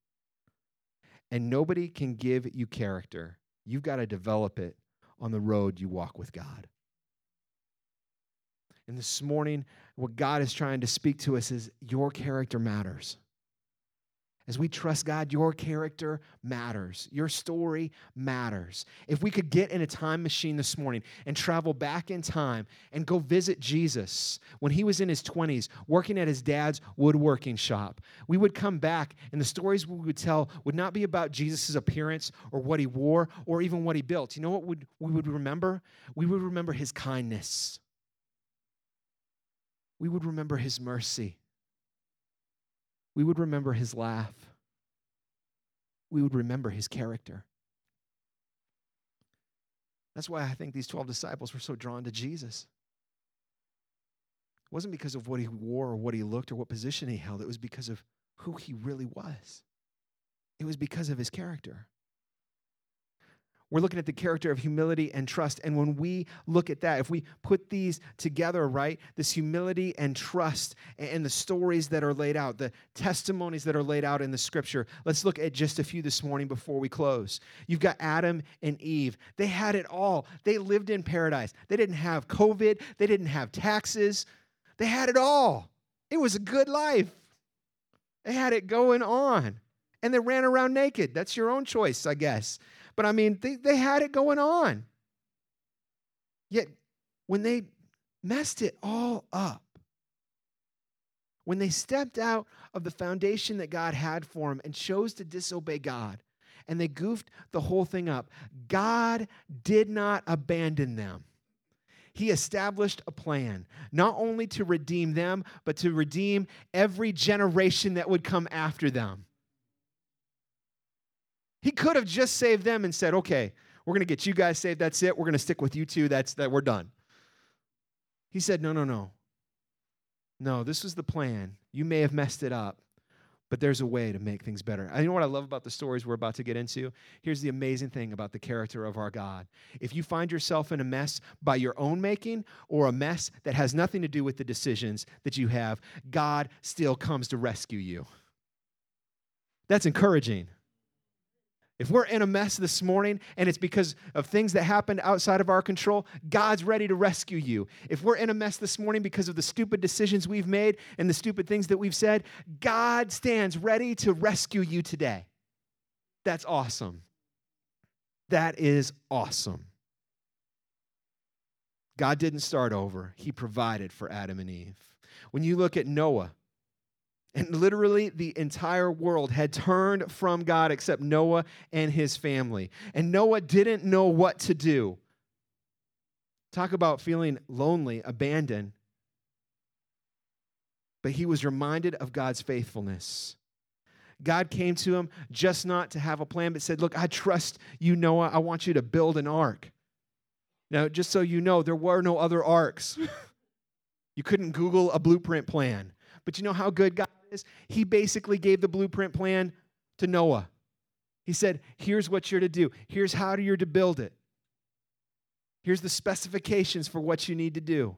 And nobody can give you character You've got to develop it on the road you walk with God. And this morning, what God is trying to speak to us is your character matters. As we trust God, your character matters. Your story matters. If we could get in a time machine this morning and travel back in time and go visit Jesus when he was in his 20s, working at his dad's woodworking shop, we would come back and the stories we would tell would not be about Jesus' appearance or what he wore or even what he built. You know what would, we would remember? We would remember his kindness, we would remember his mercy we would remember his laugh. We would remember his character. That's why I think these 12 disciples were so drawn to Jesus. It wasn't because of what he wore or what he looked or what position he held, it was because of who he really was. It was because of his character. We're looking at the character of humility and trust. And when we look at that, if we put these together, right, this humility and trust and the stories that are laid out, the testimonies that are laid out in the scripture, let's look at just a few this morning before we close. You've got Adam and Eve. They had it all, they lived in paradise. They didn't have COVID, they didn't have taxes, they had it all. It was a good life. They had it going on. And they ran around naked. That's your own choice, I guess. But I mean, they, they had it going on. Yet, when they messed it all up, when they stepped out of the foundation that God had for them and chose to disobey God, and they goofed the whole thing up, God did not abandon them. He established a plan, not only to redeem them, but to redeem every generation that would come after them. He could have just saved them and said, okay, we're going to get you guys saved. That's it. We're going to stick with you two. That's that. We're done. He said, no, no, no. No, this was the plan. You may have messed it up, but there's a way to make things better. You know what I love about the stories we're about to get into? Here's the amazing thing about the character of our God. If you find yourself in a mess by your own making or a mess that has nothing to do with the decisions that you have, God still comes to rescue you. That's encouraging. If we're in a mess this morning and it's because of things that happened outside of our control, God's ready to rescue you. If we're in a mess this morning because of the stupid decisions we've made and the stupid things that we've said, God stands ready to rescue you today. That's awesome. That is awesome. God didn't start over, He provided for Adam and Eve. When you look at Noah, and literally the entire world had turned from God except Noah and his family. And Noah didn't know what to do. Talk about feeling lonely, abandoned. But he was reminded of God's faithfulness. God came to him just not to have a plan, but said, Look, I trust you, Noah. I want you to build an ark. Now, just so you know, there were no other arks. you couldn't Google a blueprint plan. But you know how good God is? He basically gave the blueprint plan to Noah. He said, Here's what you're to do, here's how you're to build it. Here's the specifications for what you need to do.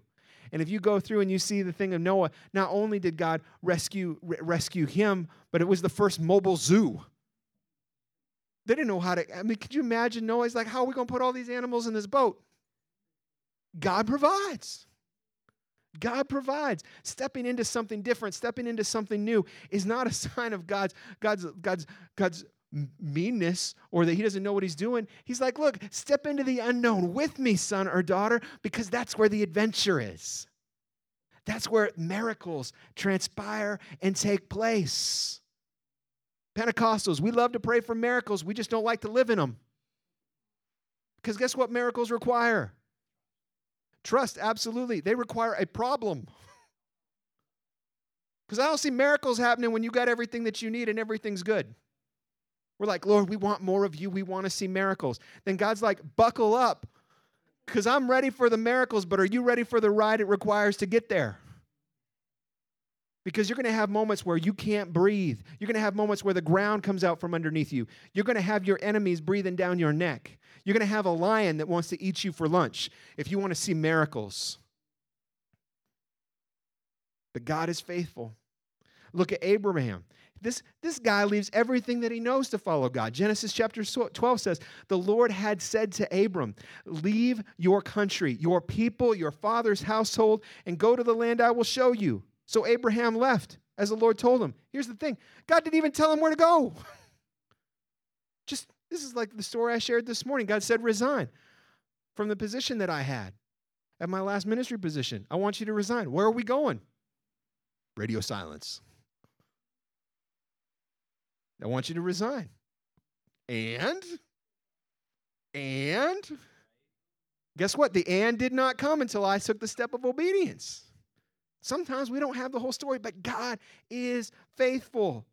And if you go through and you see the thing of Noah, not only did God rescue, rescue him, but it was the first mobile zoo. They didn't know how to. I mean, could you imagine Noah's like, how are we going to put all these animals in this boat? God provides. God provides. Stepping into something different, stepping into something new is not a sign of God's God's God's God's meanness or that he doesn't know what he's doing. He's like, "Look, step into the unknown with me, son or daughter, because that's where the adventure is. That's where miracles transpire and take place." Pentecostals, we love to pray for miracles. We just don't like to live in them. Because guess what miracles require? Trust, absolutely. They require a problem. Because I don't see miracles happening when you got everything that you need and everything's good. We're like, Lord, we want more of you. We want to see miracles. Then God's like, buckle up, because I'm ready for the miracles, but are you ready for the ride it requires to get there? Because you're going to have moments where you can't breathe. You're going to have moments where the ground comes out from underneath you. You're going to have your enemies breathing down your neck. You're going to have a lion that wants to eat you for lunch if you want to see miracles. But God is faithful. Look at Abraham. This, this guy leaves everything that he knows to follow God. Genesis chapter 12 says, The Lord had said to Abram, Leave your country, your people, your father's household, and go to the land I will show you. So Abraham left as the Lord told him. Here's the thing God didn't even tell him where to go. Just, this is like the story I shared this morning. God said, resign from the position that I had at my last ministry position. I want you to resign. Where are we going? Radio silence. I want you to resign. And, and, guess what? The and did not come until I took the step of obedience. Sometimes we don't have the whole story, but God is faithful.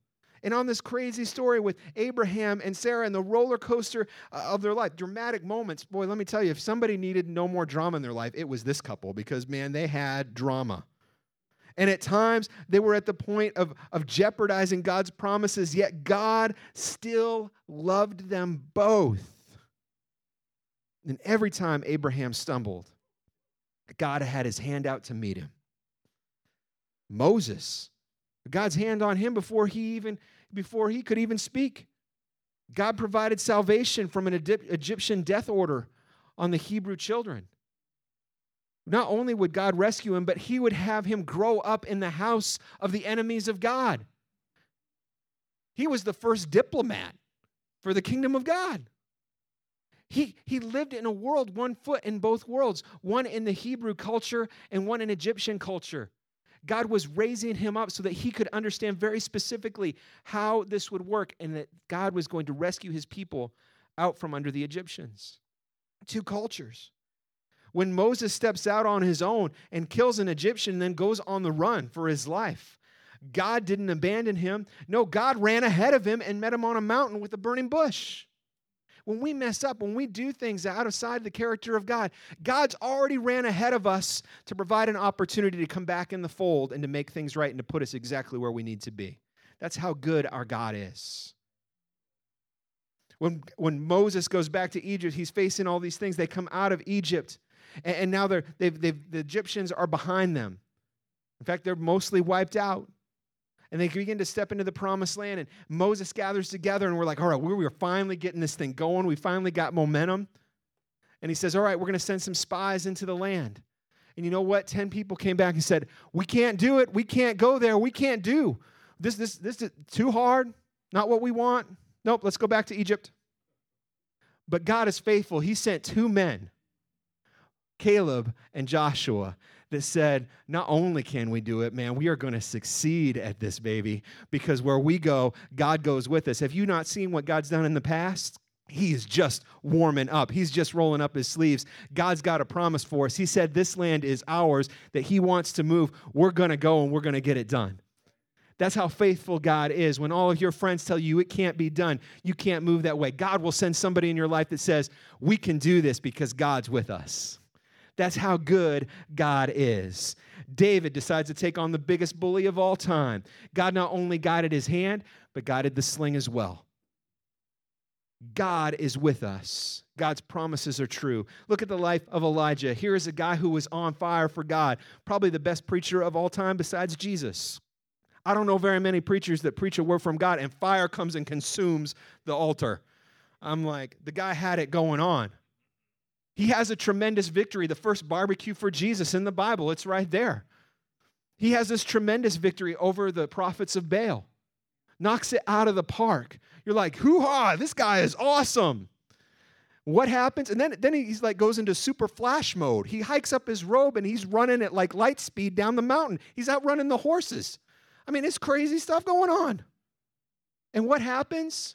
And on this crazy story with Abraham and Sarah and the roller coaster uh, of their life, dramatic moments. Boy, let me tell you, if somebody needed no more drama in their life, it was this couple because, man, they had drama. And at times they were at the point of, of jeopardizing God's promises, yet God still loved them both. And every time Abraham stumbled, God had his hand out to meet him. Moses, God's hand on him before he even before he could even speak. God provided salvation from an Egyptian death order on the Hebrew children. Not only would God rescue him, but he would have him grow up in the house of the enemies of God. He was the first diplomat for the kingdom of God. He, he lived in a world, one foot in both worlds, one in the Hebrew culture and one in Egyptian culture. God was raising him up so that he could understand very specifically how this would work and that God was going to rescue his people out from under the Egyptians. Two cultures. When Moses steps out on his own and kills an Egyptian then goes on the run for his life, God didn't abandon him. No, God ran ahead of him and met him on a mountain with a burning bush when we mess up, when we do things outside the character of God, God's already ran ahead of us to provide an opportunity to come back in the fold and to make things right and to put us exactly where we need to be. That's how good our God is. When, when Moses goes back to Egypt, he's facing all these things. They come out of Egypt, and, and now they're, they've, they've, the Egyptians are behind them. In fact, they're mostly wiped out and they begin to step into the promised land. And Moses gathers together, and we're like, all right, we are finally getting this thing going. We finally got momentum. And he says, all right, we're going to send some spies into the land. And you know what? 10 people came back and said, we can't do it. We can't go there. We can't do. This, this, this is too hard. Not what we want. Nope, let's go back to Egypt. But God is faithful. He sent two men, Caleb and Joshua, that said, Not only can we do it, man, we are going to succeed at this, baby, because where we go, God goes with us. Have you not seen what God's done in the past? He is just warming up. He's just rolling up his sleeves. God's got a promise for us. He said, This land is ours, that He wants to move. We're going to go and we're going to get it done. That's how faithful God is. When all of your friends tell you it can't be done, you can't move that way. God will send somebody in your life that says, We can do this because God's with us. That's how good God is. David decides to take on the biggest bully of all time. God not only guided his hand, but guided the sling as well. God is with us. God's promises are true. Look at the life of Elijah. Here is a guy who was on fire for God, probably the best preacher of all time besides Jesus. I don't know very many preachers that preach a word from God and fire comes and consumes the altar. I'm like, the guy had it going on. He has a tremendous victory, the first barbecue for Jesus in the Bible. It's right there. He has this tremendous victory over the prophets of Baal, knocks it out of the park. You're like, hoo ha, this guy is awesome. What happens? And then, then he's like goes into super flash mode. He hikes up his robe and he's running at like light speed down the mountain. He's outrunning the horses. I mean, it's crazy stuff going on. And what happens?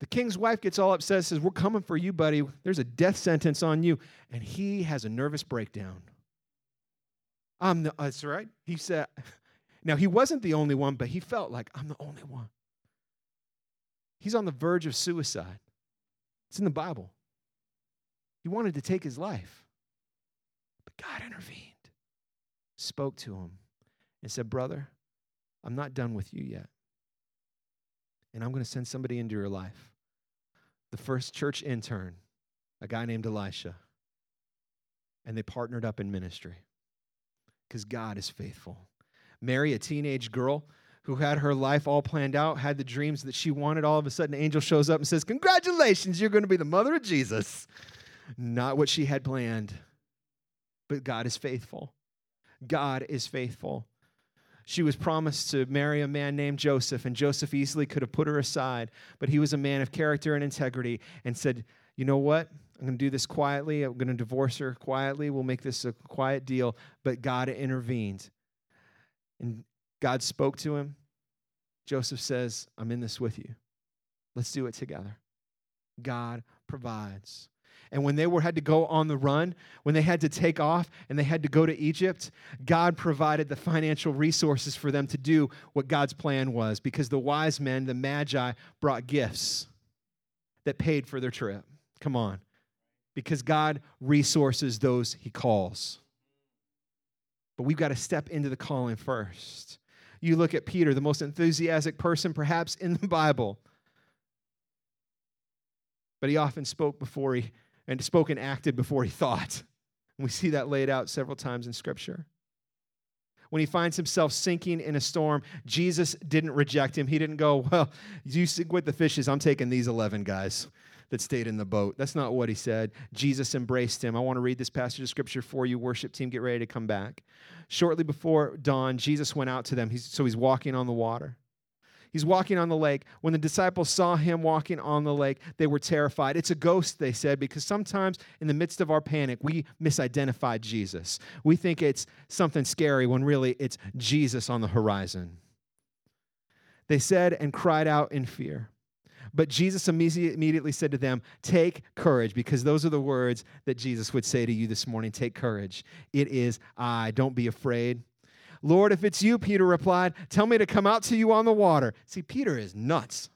The king's wife gets all upset, says, We're coming for you, buddy. There's a death sentence on you. And he has a nervous breakdown. I'm the, that's right. He said, Now, he wasn't the only one, but he felt like, I'm the only one. He's on the verge of suicide. It's in the Bible. He wanted to take his life. But God intervened, spoke to him, and said, Brother, I'm not done with you yet. And I'm going to send somebody into your life. The first church intern, a guy named Elisha. And they partnered up in ministry because God is faithful. Mary, a teenage girl who had her life all planned out, had the dreams that she wanted, all of a sudden, an angel shows up and says, Congratulations, you're going to be the mother of Jesus. Not what she had planned, but God is faithful. God is faithful she was promised to marry a man named Joseph, and Joseph easily could have put her aside, but he was a man of character and integrity and said, You know what? I'm going to do this quietly. I'm going to divorce her quietly. We'll make this a quiet deal. But God intervened. And God spoke to him. Joseph says, I'm in this with you. Let's do it together. God provides. And when they were had to go on the run, when they had to take off and they had to go to Egypt, God provided the financial resources for them to do what God's plan was because the wise men, the magi, brought gifts that paid for their trip. Come on. Because God resources those he calls. But we've got to step into the calling first. You look at Peter, the most enthusiastic person perhaps in the Bible. But he often spoke before he and spoke and acted before he thought. And we see that laid out several times in Scripture. When he finds himself sinking in a storm, Jesus didn't reject him. He didn't go, Well, you sink with the fishes. I'm taking these 11 guys that stayed in the boat. That's not what he said. Jesus embraced him. I want to read this passage of scripture for you. Worship team, get ready to come back. Shortly before dawn, Jesus went out to them. He's, so he's walking on the water. He's walking on the lake. When the disciples saw him walking on the lake, they were terrified. It's a ghost, they said, because sometimes in the midst of our panic, we misidentify Jesus. We think it's something scary when really it's Jesus on the horizon. They said and cried out in fear. But Jesus immediately said to them, Take courage, because those are the words that Jesus would say to you this morning. Take courage. It is I. Don't be afraid. Lord, if it's you, Peter replied, tell me to come out to you on the water. See, Peter is nuts.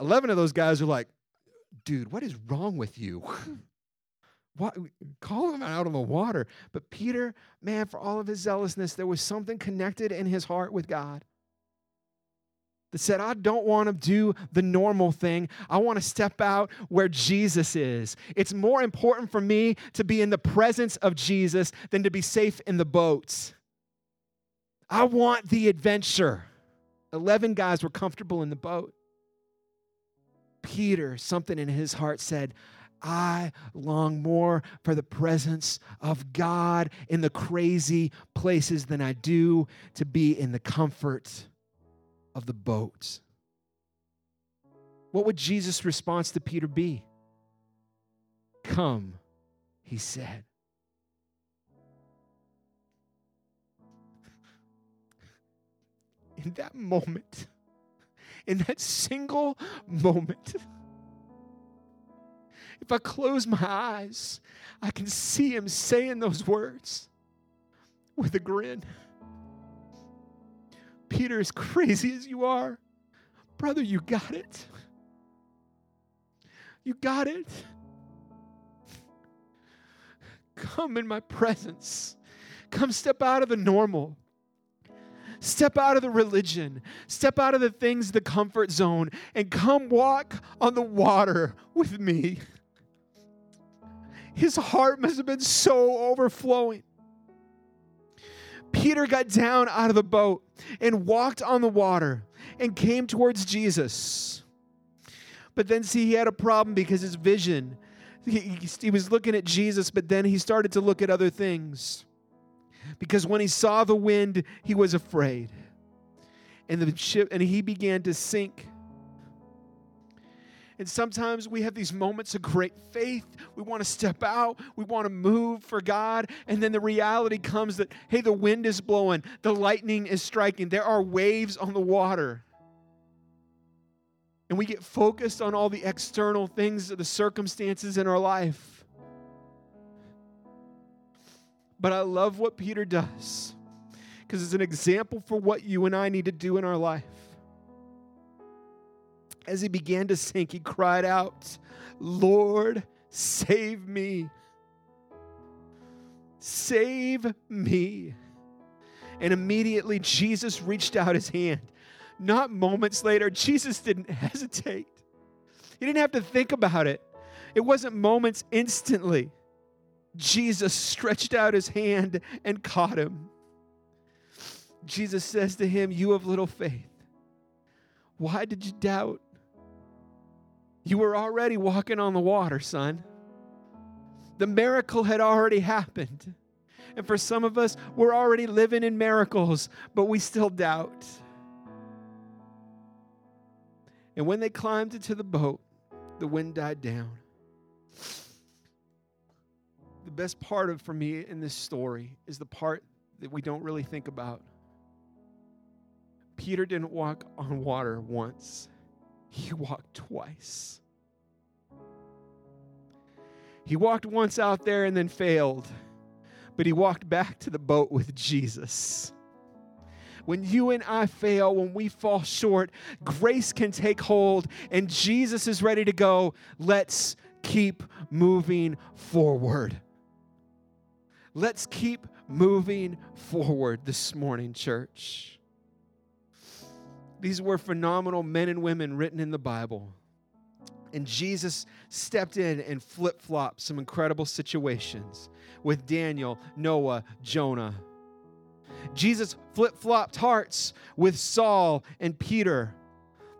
11 of those guys are like, dude, what is wrong with you? what, call him out on the water. But Peter, man, for all of his zealousness, there was something connected in his heart with God that said, I don't want to do the normal thing. I want to step out where Jesus is. It's more important for me to be in the presence of Jesus than to be safe in the boats. I want the adventure. 11 guys were comfortable in the boat. Peter, something in his heart said, I long more for the presence of God in the crazy places than I do to be in the comfort of the boat. what would Jesus' response to Peter be? Come, he said. In that moment, in that single moment, if I close my eyes, I can see him saying those words with a grin. Peter, as crazy as you are, brother, you got it. You got it. Come in my presence. Come step out of the normal. Step out of the religion. Step out of the things, the comfort zone, and come walk on the water with me. His heart must have been so overflowing. Peter got down out of the boat and walked on the water and came towards Jesus. But then, see, he had a problem because his vision, he, he, was looking at Jesus, but then he started to look at other things. Because when he saw the wind, he was afraid. And the ship, and he began to sink. And sometimes we have these moments of great faith. We want to step out, we want to move for God. And then the reality comes that, hey, the wind is blowing, the lightning is striking, there are waves on the water. And we get focused on all the external things, the circumstances in our life. But I love what Peter does because it's an example for what you and I need to do in our life. As he began to sink, he cried out, Lord, save me. Save me. And immediately Jesus reached out his hand. Not moments later, Jesus didn't hesitate. He didn't have to think about it. It wasn't moments instantly. Jesus stretched out his hand and caught him. Jesus says to him, You have little faith. Why did you doubt? You were already walking on the water, son. The miracle had already happened. And for some of us, we're already living in miracles, but we still doubt. And when they climbed into the boat, the wind died down. Best part of for me in this story is the part that we don't really think about. Peter didn't walk on water once, he walked twice. He walked once out there and then failed, but he walked back to the boat with Jesus. When you and I fail, when we fall short, grace can take hold and Jesus is ready to go. Let's keep moving forward. Let's keep moving forward this morning, church. These were phenomenal men and women written in the Bible. And Jesus stepped in and flip flopped some incredible situations with Daniel, Noah, Jonah. Jesus flip flopped hearts with Saul and Peter,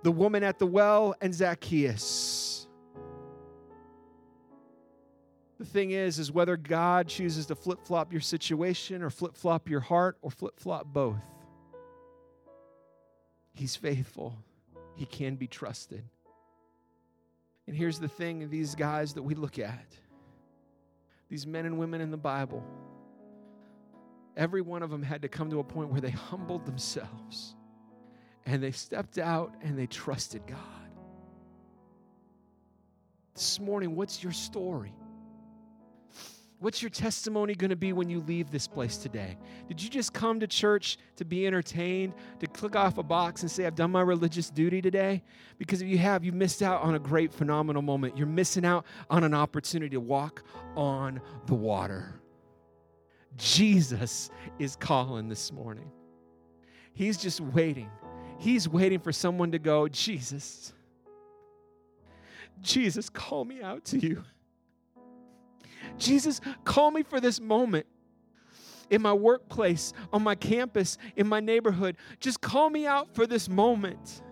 the woman at the well, and Zacchaeus. The thing is, is whether God chooses to flip flop your situation or flip flop your heart or flip flop both, He's faithful. He can be trusted. And here's the thing these guys that we look at, these men and women in the Bible, every one of them had to come to a point where they humbled themselves and they stepped out and they trusted God. This morning, what's your story? What's your testimony going to be when you leave this place today? Did you just come to church to be entertained, to click off a box and say, I've done my religious duty today? Because if you have, you missed out on a great, phenomenal moment. You're missing out on an opportunity to walk on the water. Jesus is calling this morning. He's just waiting. He's waiting for someone to go, Jesus, Jesus, call me out to you. Jesus, call me for this moment in my workplace, on my campus, in my neighborhood. Just call me out for this moment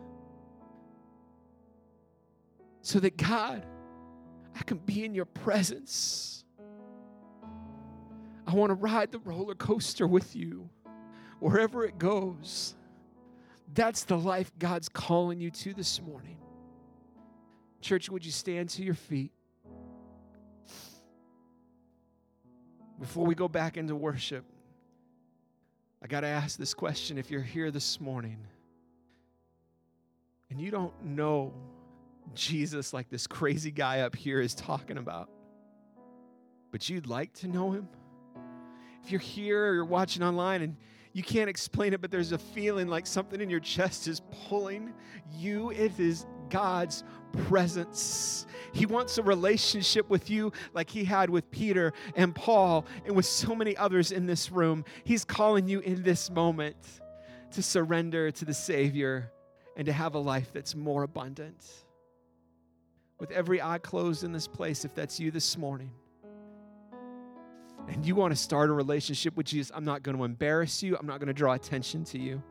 so that God, I can be in your presence. I want to ride the roller coaster with you wherever it goes. That's the life God's calling you to this morning. Church, would you stand to your feet? Before we go back into worship, I got to ask this question if you're here this morning and you don't know Jesus like this crazy guy up here is talking about, but you'd like to know him? If you're here or you're watching online and you can't explain it, but there's a feeling like something in your chest is pulling you, it is God's presence. He wants a relationship with you like he had with Peter and Paul and with so many others in this room. He's calling you in this moment to surrender to the Savior and to have a life that's more abundant. With every eye closed in this place, if that's you this morning, and you want to start a relationship with Jesus, I'm not going to embarrass you, I'm not going to draw attention to you.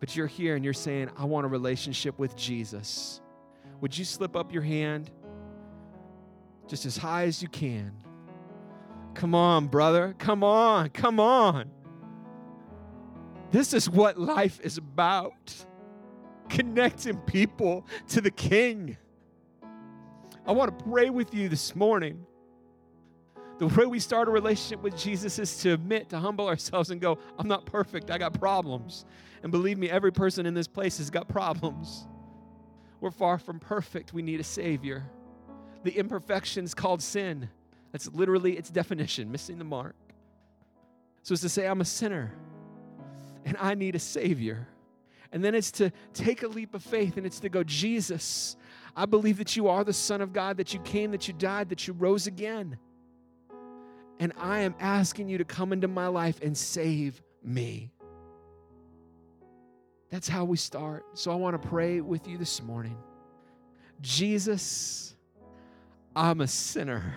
But you're here and you're saying, I want a relationship with Jesus. Would you slip up your hand just as high as you can? Come on, brother. Come on. Come on. This is what life is about connecting people to the King. I want to pray with you this morning. The way we start a relationship with Jesus is to admit, to humble ourselves and go, I'm not perfect. I got problems. And believe me, every person in this place has got problems. We're far from perfect. We need a Savior. The imperfection's called sin. That's literally its definition, missing the mark. So it's to say, I'm a sinner and I need a Savior. And then it's to take a leap of faith and it's to go, Jesus, I believe that you are the Son of God, that you came, that you died, that you rose again. And I am asking you to come into my life and save me. That's how we start. So I want to pray with you this morning. Jesus, I'm a sinner.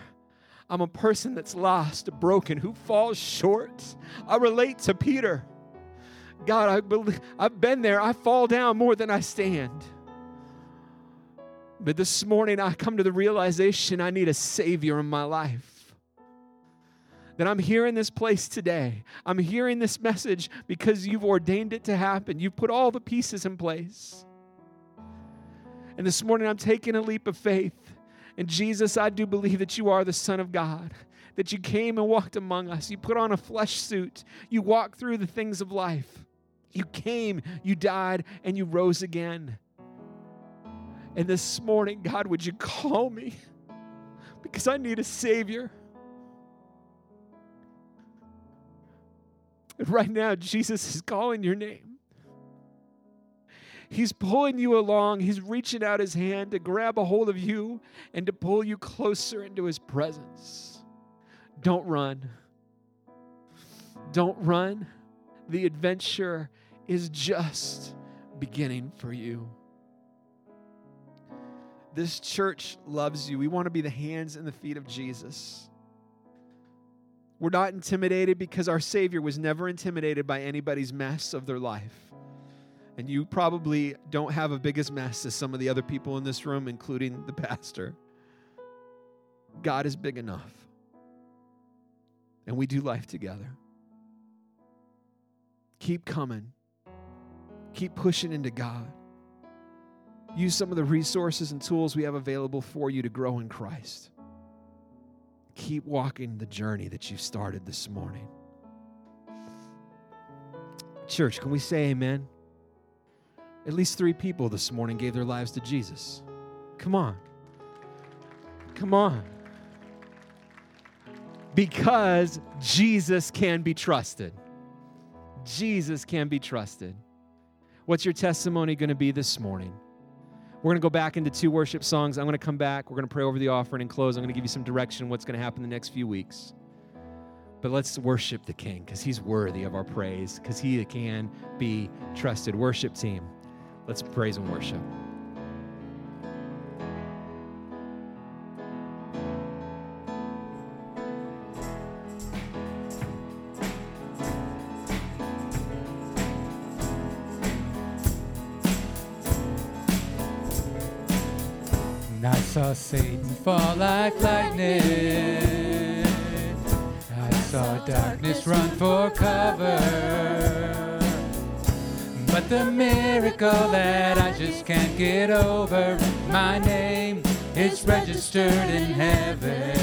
I'm a person that's lost, broken, who falls short. I relate to Peter. God, I believe, I've been there. I fall down more than I stand. But this morning, I come to the realization I need a Savior in my life that I'm here in this place today. I'm hearing this message because you've ordained it to happen. You've put all the pieces in place. And this morning, I'm taking a leap of faith. And Jesus, I do believe that you are the Son of God, that you came and walked among us. You put on a flesh suit, you walked through the things of life. You came, you died, and you rose again. And this morning, God, would you call me? Because I need a Savior. And right now, Jesus is calling your name. He's pulling you along. He's reaching out his hand to grab a hold of you and to pull you closer into his presence. Don't run. Don't run. The adventure is just beginning for you. This church loves you. We want to be the hands and the feet of Jesus. We're not intimidated because our Savior was never intimidated by anybody's mess of their life. And you probably don't have a biggest mess as some of the other people in this room, including the pastor. God is big enough. And we do life together. Keep coming. Keep pushing into God. Use some of the resources and tools we have available for you to grow in Christ keep walking the journey that you've started this morning. Church, can we say amen? At least three people this morning gave their lives to Jesus. Come on. Come on. Because Jesus can be trusted. Jesus can be trusted. What's your testimony going to be this morning? We're going to go back into two worship songs. I'm going to come back. We're going to pray over the offering and close. I'm going to give you some direction what's going to happen the next few weeks. But let's worship the King because he's worthy of our praise, because he can be trusted. Worship team, let's praise and worship. Fall like lightning. I saw darkness run for cover. But the miracle that I just can't get over, my name is registered in heaven.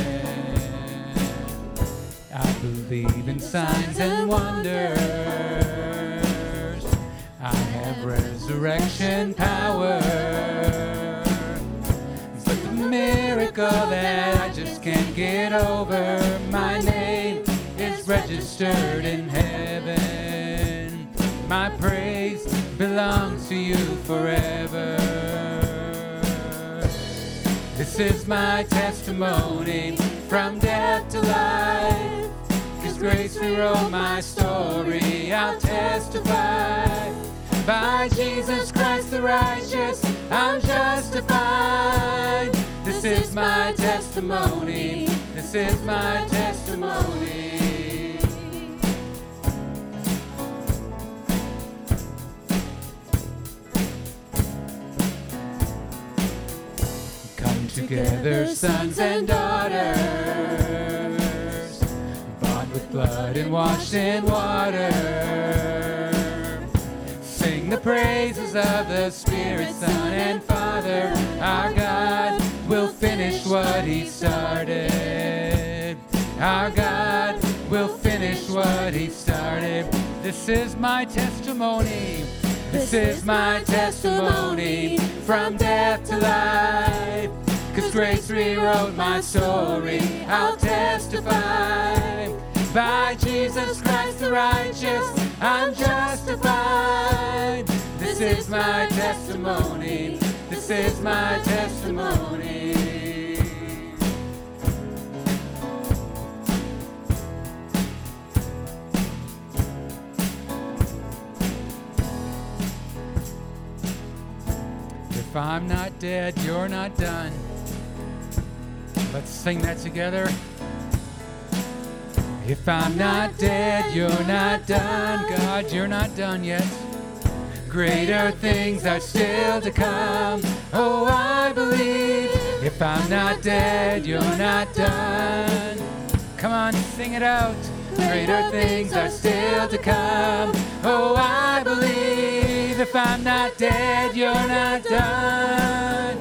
I believe in signs and wonders. I have resurrection power. Miracle that I just can't get over, my name is registered in heaven. My praise belongs to you forever. This is my testimony from death to life. His grace rewrote my story. I'll testify. By Jesus Christ the righteous, I'm justified. This is my testimony. This is my testimony. Come together, sons and daughters, bought with blood and washed in water. Sing the praises of the Spirit, Son, and Father. Our God will finish what He started. Our God will finish what He started. This is my testimony. This is my testimony from death to life. Cause grace rewrote my story. I'll testify. By Jesus Christ the righteous, I'm justified. This is my testimony. This is my testimony. If I'm not dead, you're not done. Let's sing that together. If I'm not dead, you're not done. God, you're not done yet. Greater things are still to come. Oh, I believe. If I'm not dead, you're not done. Come on, sing it out. Greater things are still to come. Oh, I believe. If I'm not dead, you're not done.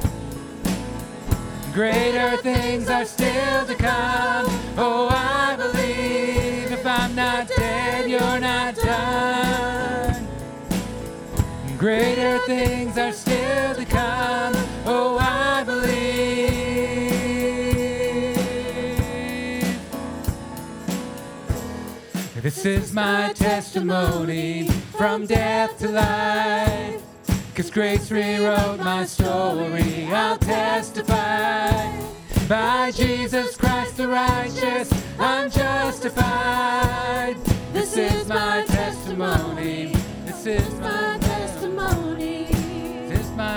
Greater things are still to come. Oh, I believe. If I'm not dead, you're not done. Greater things are still to come. Oh, I believe. This is my testimony from death to life. Cause grace rewrote my story. I'll testify. By Jesus Christ the righteous, I'm justified. This is my testimony. This is my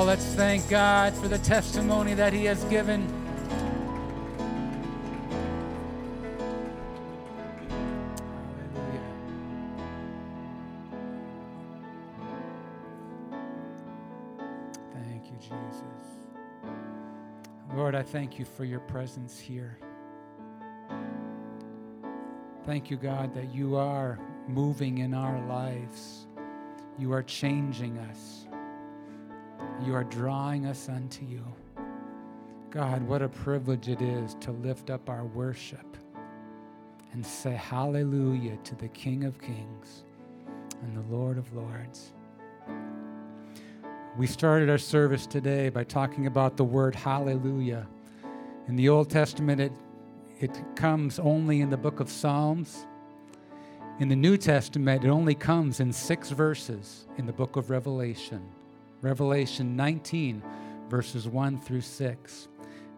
Oh, let's thank God for the testimony that He has given. Thank you, Jesus. Lord, I thank you for your presence here. Thank you, God, that you are moving in our lives. You are changing us. You are drawing us unto you. God, what a privilege it is to lift up our worship and say hallelujah to the King of Kings and the Lord of Lords. We started our service today by talking about the word hallelujah. In the Old Testament, it, it comes only in the book of Psalms. In the New Testament, it only comes in six verses in the book of Revelation. Revelation 19, verses 1 through 6.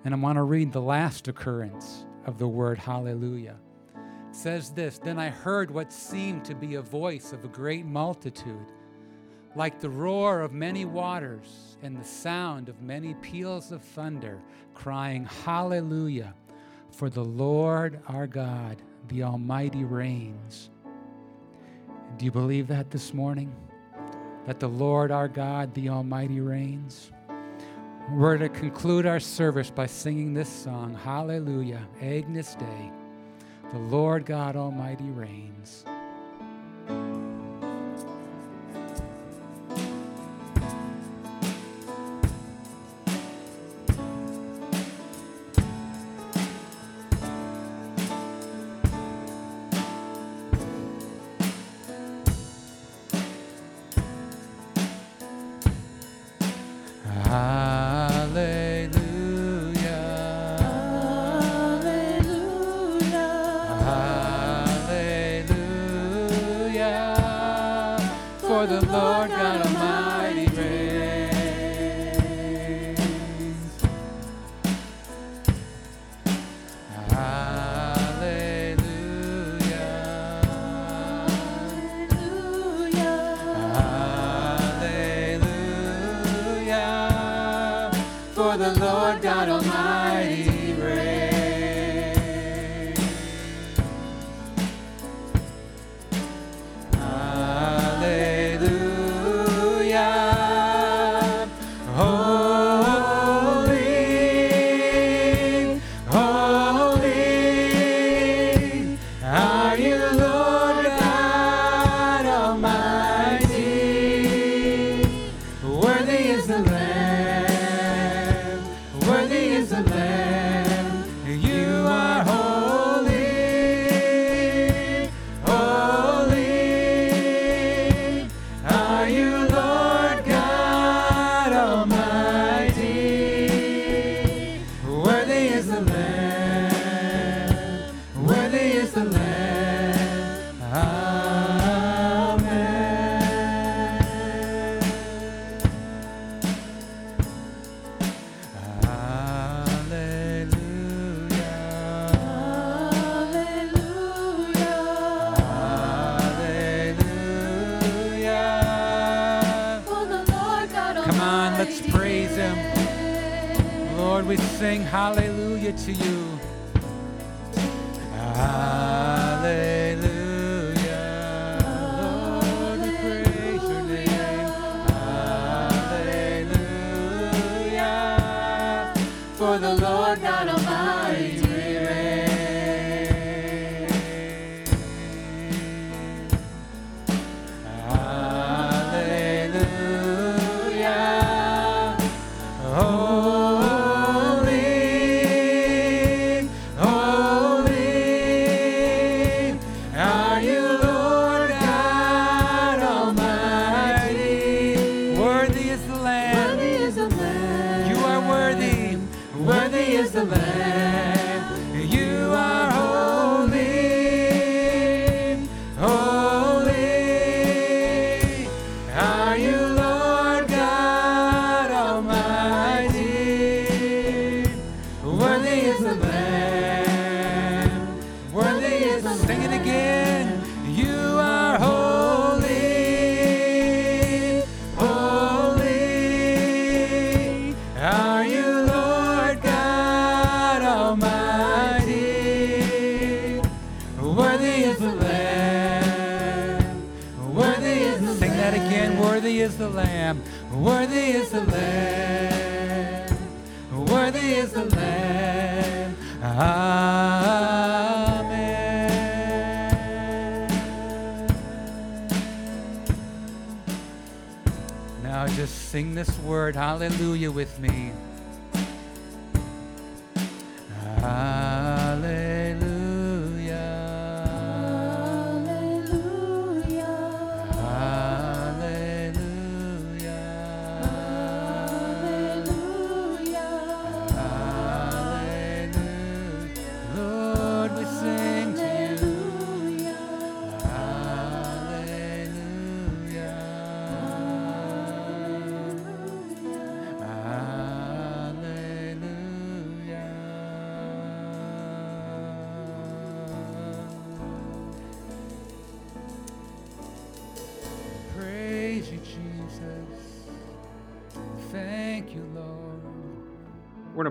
And I want to read the last occurrence of the word hallelujah. It says this Then I heard what seemed to be a voice of a great multitude like the roar of many waters and the sound of many peals of thunder, crying, Hallelujah! For the Lord our God, the Almighty, reigns. Do you believe that this morning? That the Lord our God, the Almighty, reigns? We're to conclude our service by singing this song, Hallelujah, Agnus Dei. The Lord God Almighty reigns. Lord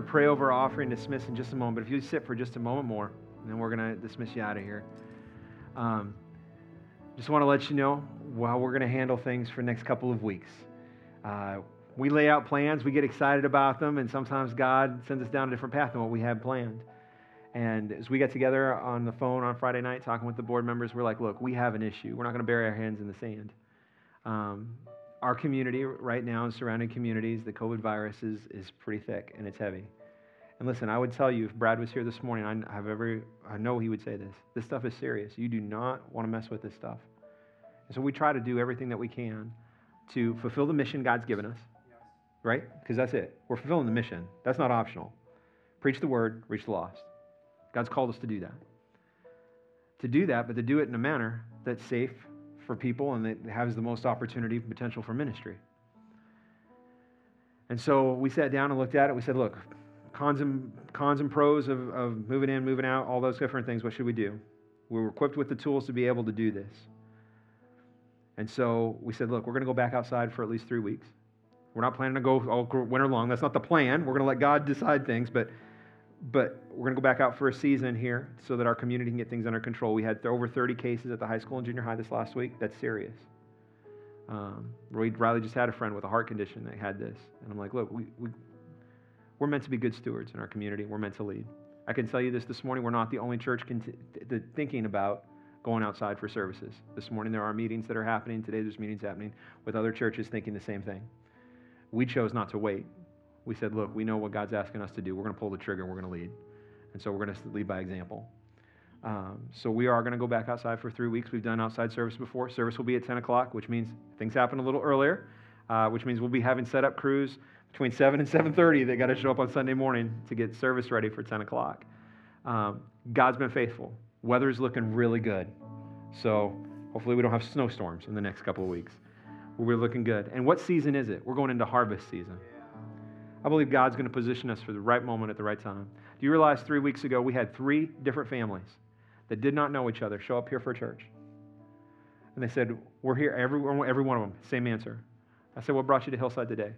pray over our offering, dismiss in just a moment. But if you sit for just a moment more, then we're going to dismiss you out of here. Um, just want to let you know how we're going to handle things for the next couple of weeks. Uh, we lay out plans, we get excited about them, and sometimes God sends us down a different path than what we had planned. And as we got together on the phone on Friday night talking with the board members, we're like, look, we have an issue. We're not going to bury our hands in the sand. Um, our community right now and surrounding communities, the COVID virus is, is pretty thick and it's heavy. And listen, I would tell you, if Brad was here this morning, I have every, I know he would say this. This stuff is serious. You do not want to mess with this stuff. And so we try to do everything that we can to fulfill the mission God's given us, right? Because that's it. We're fulfilling the mission. That's not optional. Preach the word, reach the lost. God's called us to do that. To do that, but to do it in a manner that's safe for people and that has the most opportunity and potential for ministry. And so we sat down and looked at it. We said, look, cons and, cons and pros of, of moving in, moving out, all those different things. What should we do? We were equipped with the tools to be able to do this. And so we said, look, we're going to go back outside for at least three weeks. We're not planning to go all winter long. That's not the plan. We're going to let God decide things, but but we're going to go back out for a season here so that our community can get things under control. We had over 30 cases at the high school and junior high this last week. That's serious. Um, Roy Riley just had a friend with a heart condition that had this. And I'm like, look, we, we, we're meant to be good stewards in our community. We're meant to lead. I can tell you this this morning, we're not the only church thinking about going outside for services. This morning there are meetings that are happening. Today there's meetings happening with other churches thinking the same thing. We chose not to wait. We said, look, we know what God's asking us to do. We're going to pull the trigger we're going to lead. And so we're going to lead by example. Um, so we are going to go back outside for three weeks. We've done outside service before. Service will be at 10 o'clock, which means things happen a little earlier, uh, which means we'll be having set up crews between 7 and 7.30 they got to show up on sunday morning to get service ready for 10 o'clock. Um, god's been faithful. Weather's looking really good. So hopefully we don't have snowstorms in the next couple of weeks. We're looking good. And what season is it? We're going into harvest season. I believe god's going to position us for the right moment at the right time. Do you realize three weeks ago we had three different families that did not know each other show up here for church? And they said we're here every, every one of them same answer. I said what brought you to hillside today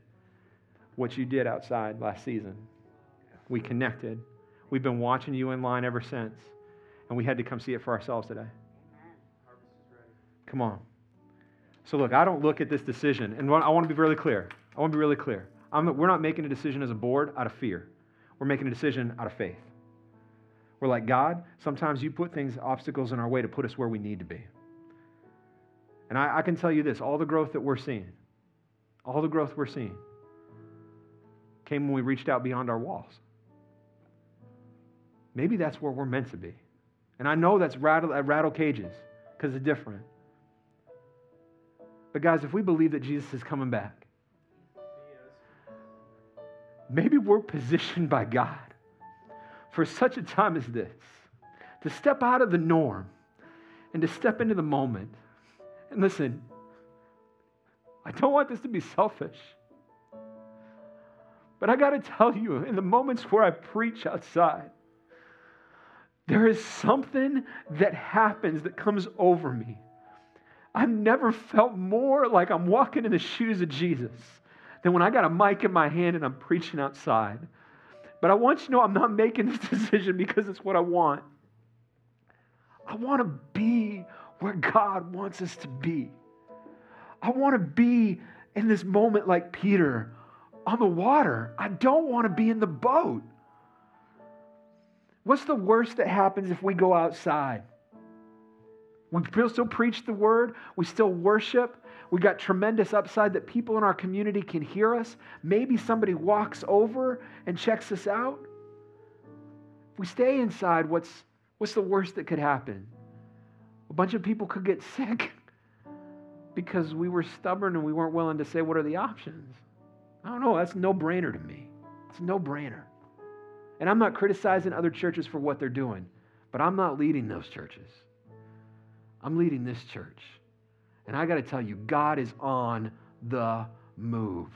what you did outside last season. We connected. We've been watching you in line ever since, and we had to come see it for ourselves today. Come on. So, look, I don't look at this decision, and I want to be really clear. I want to be really clear. I'm, we're not making a decision as a board out of fear, we're making a decision out of faith. We're like, God, sometimes you put things, obstacles in our way to put us where we need to be. And I, I can tell you this all the growth that we're seeing, all the growth we're seeing, came when we reached out beyond our walls. Maybe that's where we're meant to be. And I know that's rattle, uh, rattle cages because it's different. But, guys, if we believe that Jesus is coming back, maybe we're positioned by God for such a time as this to step out of the norm and to step into the moment. And listen, I don't want this to be selfish. But I got to tell you, in the moments where I preach outside, there is something that happens that comes over me. I've never felt more like I'm walking in the shoes of Jesus than when I got a mic in my hand and I'm preaching outside. But I want you to know I'm not making this decision because it's what I want. I want to be where God wants us to be. I want to be in this moment like Peter on the water. I don't want to be in the boat. What's the worst that happens if we go outside? We still preach the word, we still worship. We got tremendous upside that people in our community can hear us. Maybe somebody walks over and checks us out. If we stay inside, what's, what's the worst that could happen? A bunch of people could get sick because we were stubborn and we weren't willing to say, What are the options? I don't know. That's no brainer to me. It's no brainer. And I'm not criticizing other churches for what they're doing, but I'm not leading those churches. I'm leading this church. And I got to tell you, God is on the move.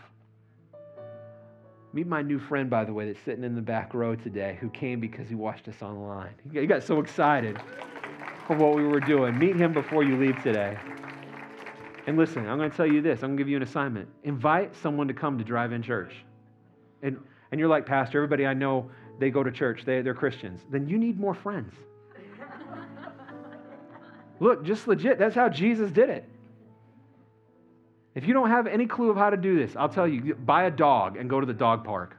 Meet my new friend, by the way, that's sitting in the back row today who came because he watched us online. He got so excited for what we were doing. Meet him before you leave today. And listen, I'm going to tell you this. I'm going to give you an assignment. Invite someone to come to drive in church. And, and you're like, Pastor, everybody I know, they go to church, they, they're Christians, then you need more friends. Look, just legit, that's how Jesus did it. If you don't have any clue of how to do this, I'll tell you buy a dog and go to the dog park.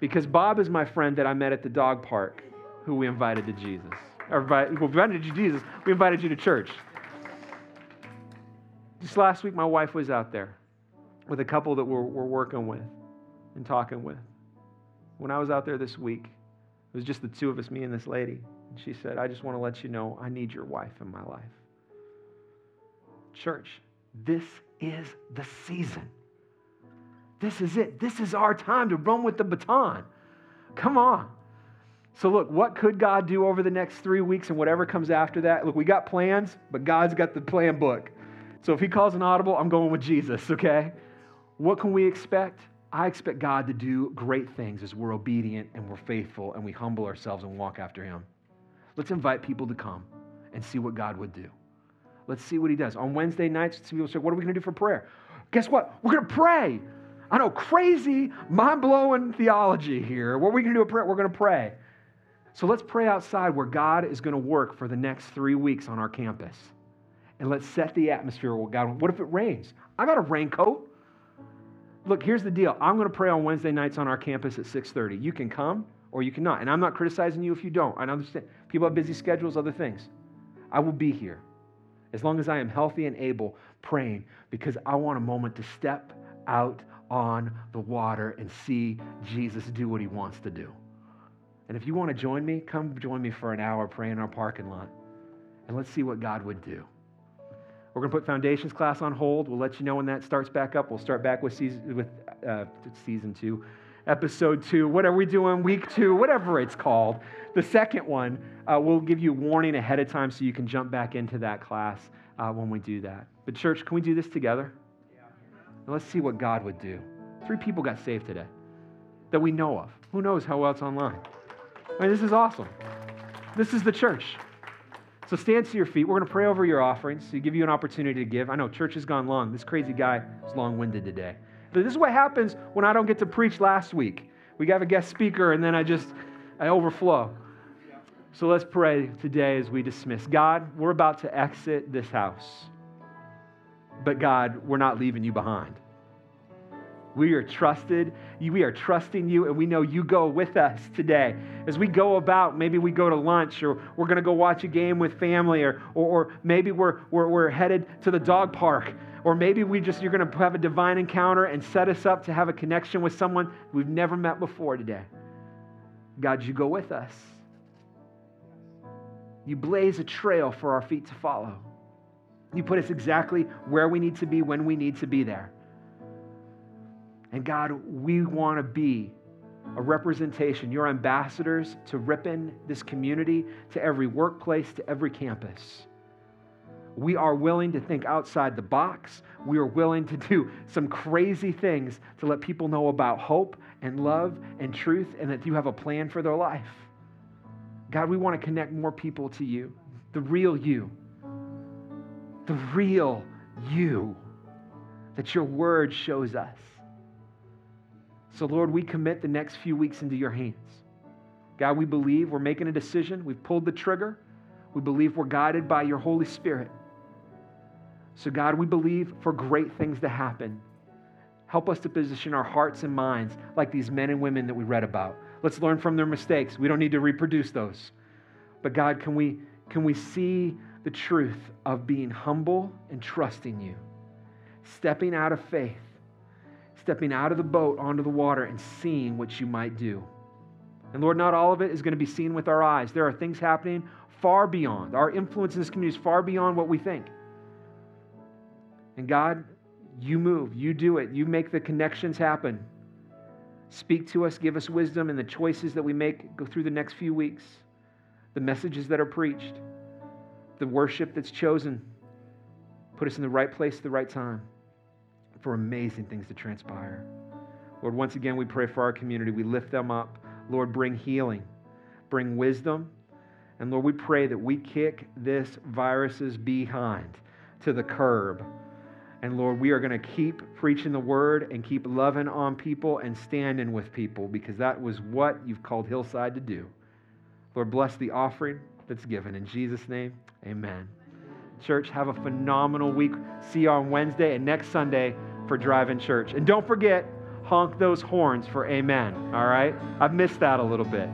Because Bob is my friend that I met at the dog park who we invited to Jesus. Or we invited you to Jesus, we invited you to church. Just last week, my wife was out there with a couple that we're, we're working with and talking with. When I was out there this week, it was just the two of us, me and this lady. And she said, I just want to let you know I need your wife in my life. Church, this is the season. This is it. This is our time to run with the baton. Come on. So, look, what could God do over the next three weeks and whatever comes after that? Look, we got plans, but God's got the plan book. So, if He calls an audible, I'm going with Jesus, okay? What can we expect? I expect God to do great things as we're obedient and we're faithful and we humble ourselves and walk after Him. Let's invite people to come and see what God would do. Let's see what He does. On Wednesday nights, some people say, What are we going to do for prayer? Guess what? We're going to pray. I know, crazy, mind blowing theology here. What are we going to do? At prayer? We're going to pray. So let's pray outside where God is going to work for the next three weeks on our campus. And let's set the atmosphere with God. What if it rains? I got a raincoat. Look, here's the deal. I'm going to pray on Wednesday nights on our campus at 6:30. You can come or you cannot. And I'm not criticizing you if you don't. I understand. People have busy schedules, other things. I will be here as long as I am healthy and able praying because I want a moment to step out on the water and see Jesus do what he wants to do. And if you want to join me, come join me for an hour praying in our parking lot. And let's see what God would do. We're going to put foundations class on hold. We'll let you know when that starts back up. We'll start back with season, with, uh, season two, episode two, whatever we do on week two, whatever it's called. The second one, uh, we'll give you warning ahead of time so you can jump back into that class uh, when we do that. But, church, can we do this together? Now let's see what God would do. Three people got saved today that we know of. Who knows how else online? I mean, this is awesome. This is the church. So stand to your feet. We're going to pray over your offerings to give you an opportunity to give. I know church has gone long. This crazy guy is long winded today. But this is what happens when I don't get to preach last week. We have a guest speaker, and then I just I overflow. So let's pray today as we dismiss. God, we're about to exit this house. But God, we're not leaving you behind. We are trusted. We are trusting you, and we know you go with us today. As we go about, maybe we go to lunch, or we're going to go watch a game with family, or, or, or maybe we're, we're, we're headed to the dog park, or maybe we just you're going to have a divine encounter and set us up to have a connection with someone we've never met before today. God, you go with us. You blaze a trail for our feet to follow. You put us exactly where we need to be when we need to be there. And God, we want to be a representation, your ambassadors to Ripon, this community, to every workplace, to every campus. We are willing to think outside the box. We are willing to do some crazy things to let people know about hope and love and truth and that you have a plan for their life. God, we want to connect more people to you, the real you, the real you that your word shows us. So, Lord, we commit the next few weeks into your hands. God, we believe we're making a decision. We've pulled the trigger. We believe we're guided by your Holy Spirit. So, God, we believe for great things to happen. Help us to position our hearts and minds like these men and women that we read about. Let's learn from their mistakes. We don't need to reproduce those. But, God, can we, can we see the truth of being humble and trusting you, stepping out of faith stepping out of the boat onto the water and seeing what you might do. And Lord, not all of it is going to be seen with our eyes. There are things happening far beyond. Our influence in this community is far beyond what we think. And God, you move, you do it, you make the connections happen. Speak to us, give us wisdom in the choices that we make go through the next few weeks, the messages that are preached, the worship that's chosen. Put us in the right place at the right time for amazing things to transpire. Lord, once again, we pray for our community. We lift them up. Lord, bring healing, bring wisdom. And Lord, we pray that we kick this virus's behind to the curb And Lord, we are going to keep preaching the word and keep loving on people and standing with people because that was what you've called Hillside to do. Lord, bless the offering that's given. In Jesus' name, amen. Church, have a phenomenal week. See you on Wednesday and next Sunday for driving Church. And don't forget, honk those horns for amen. All right? I've missed that a little bit.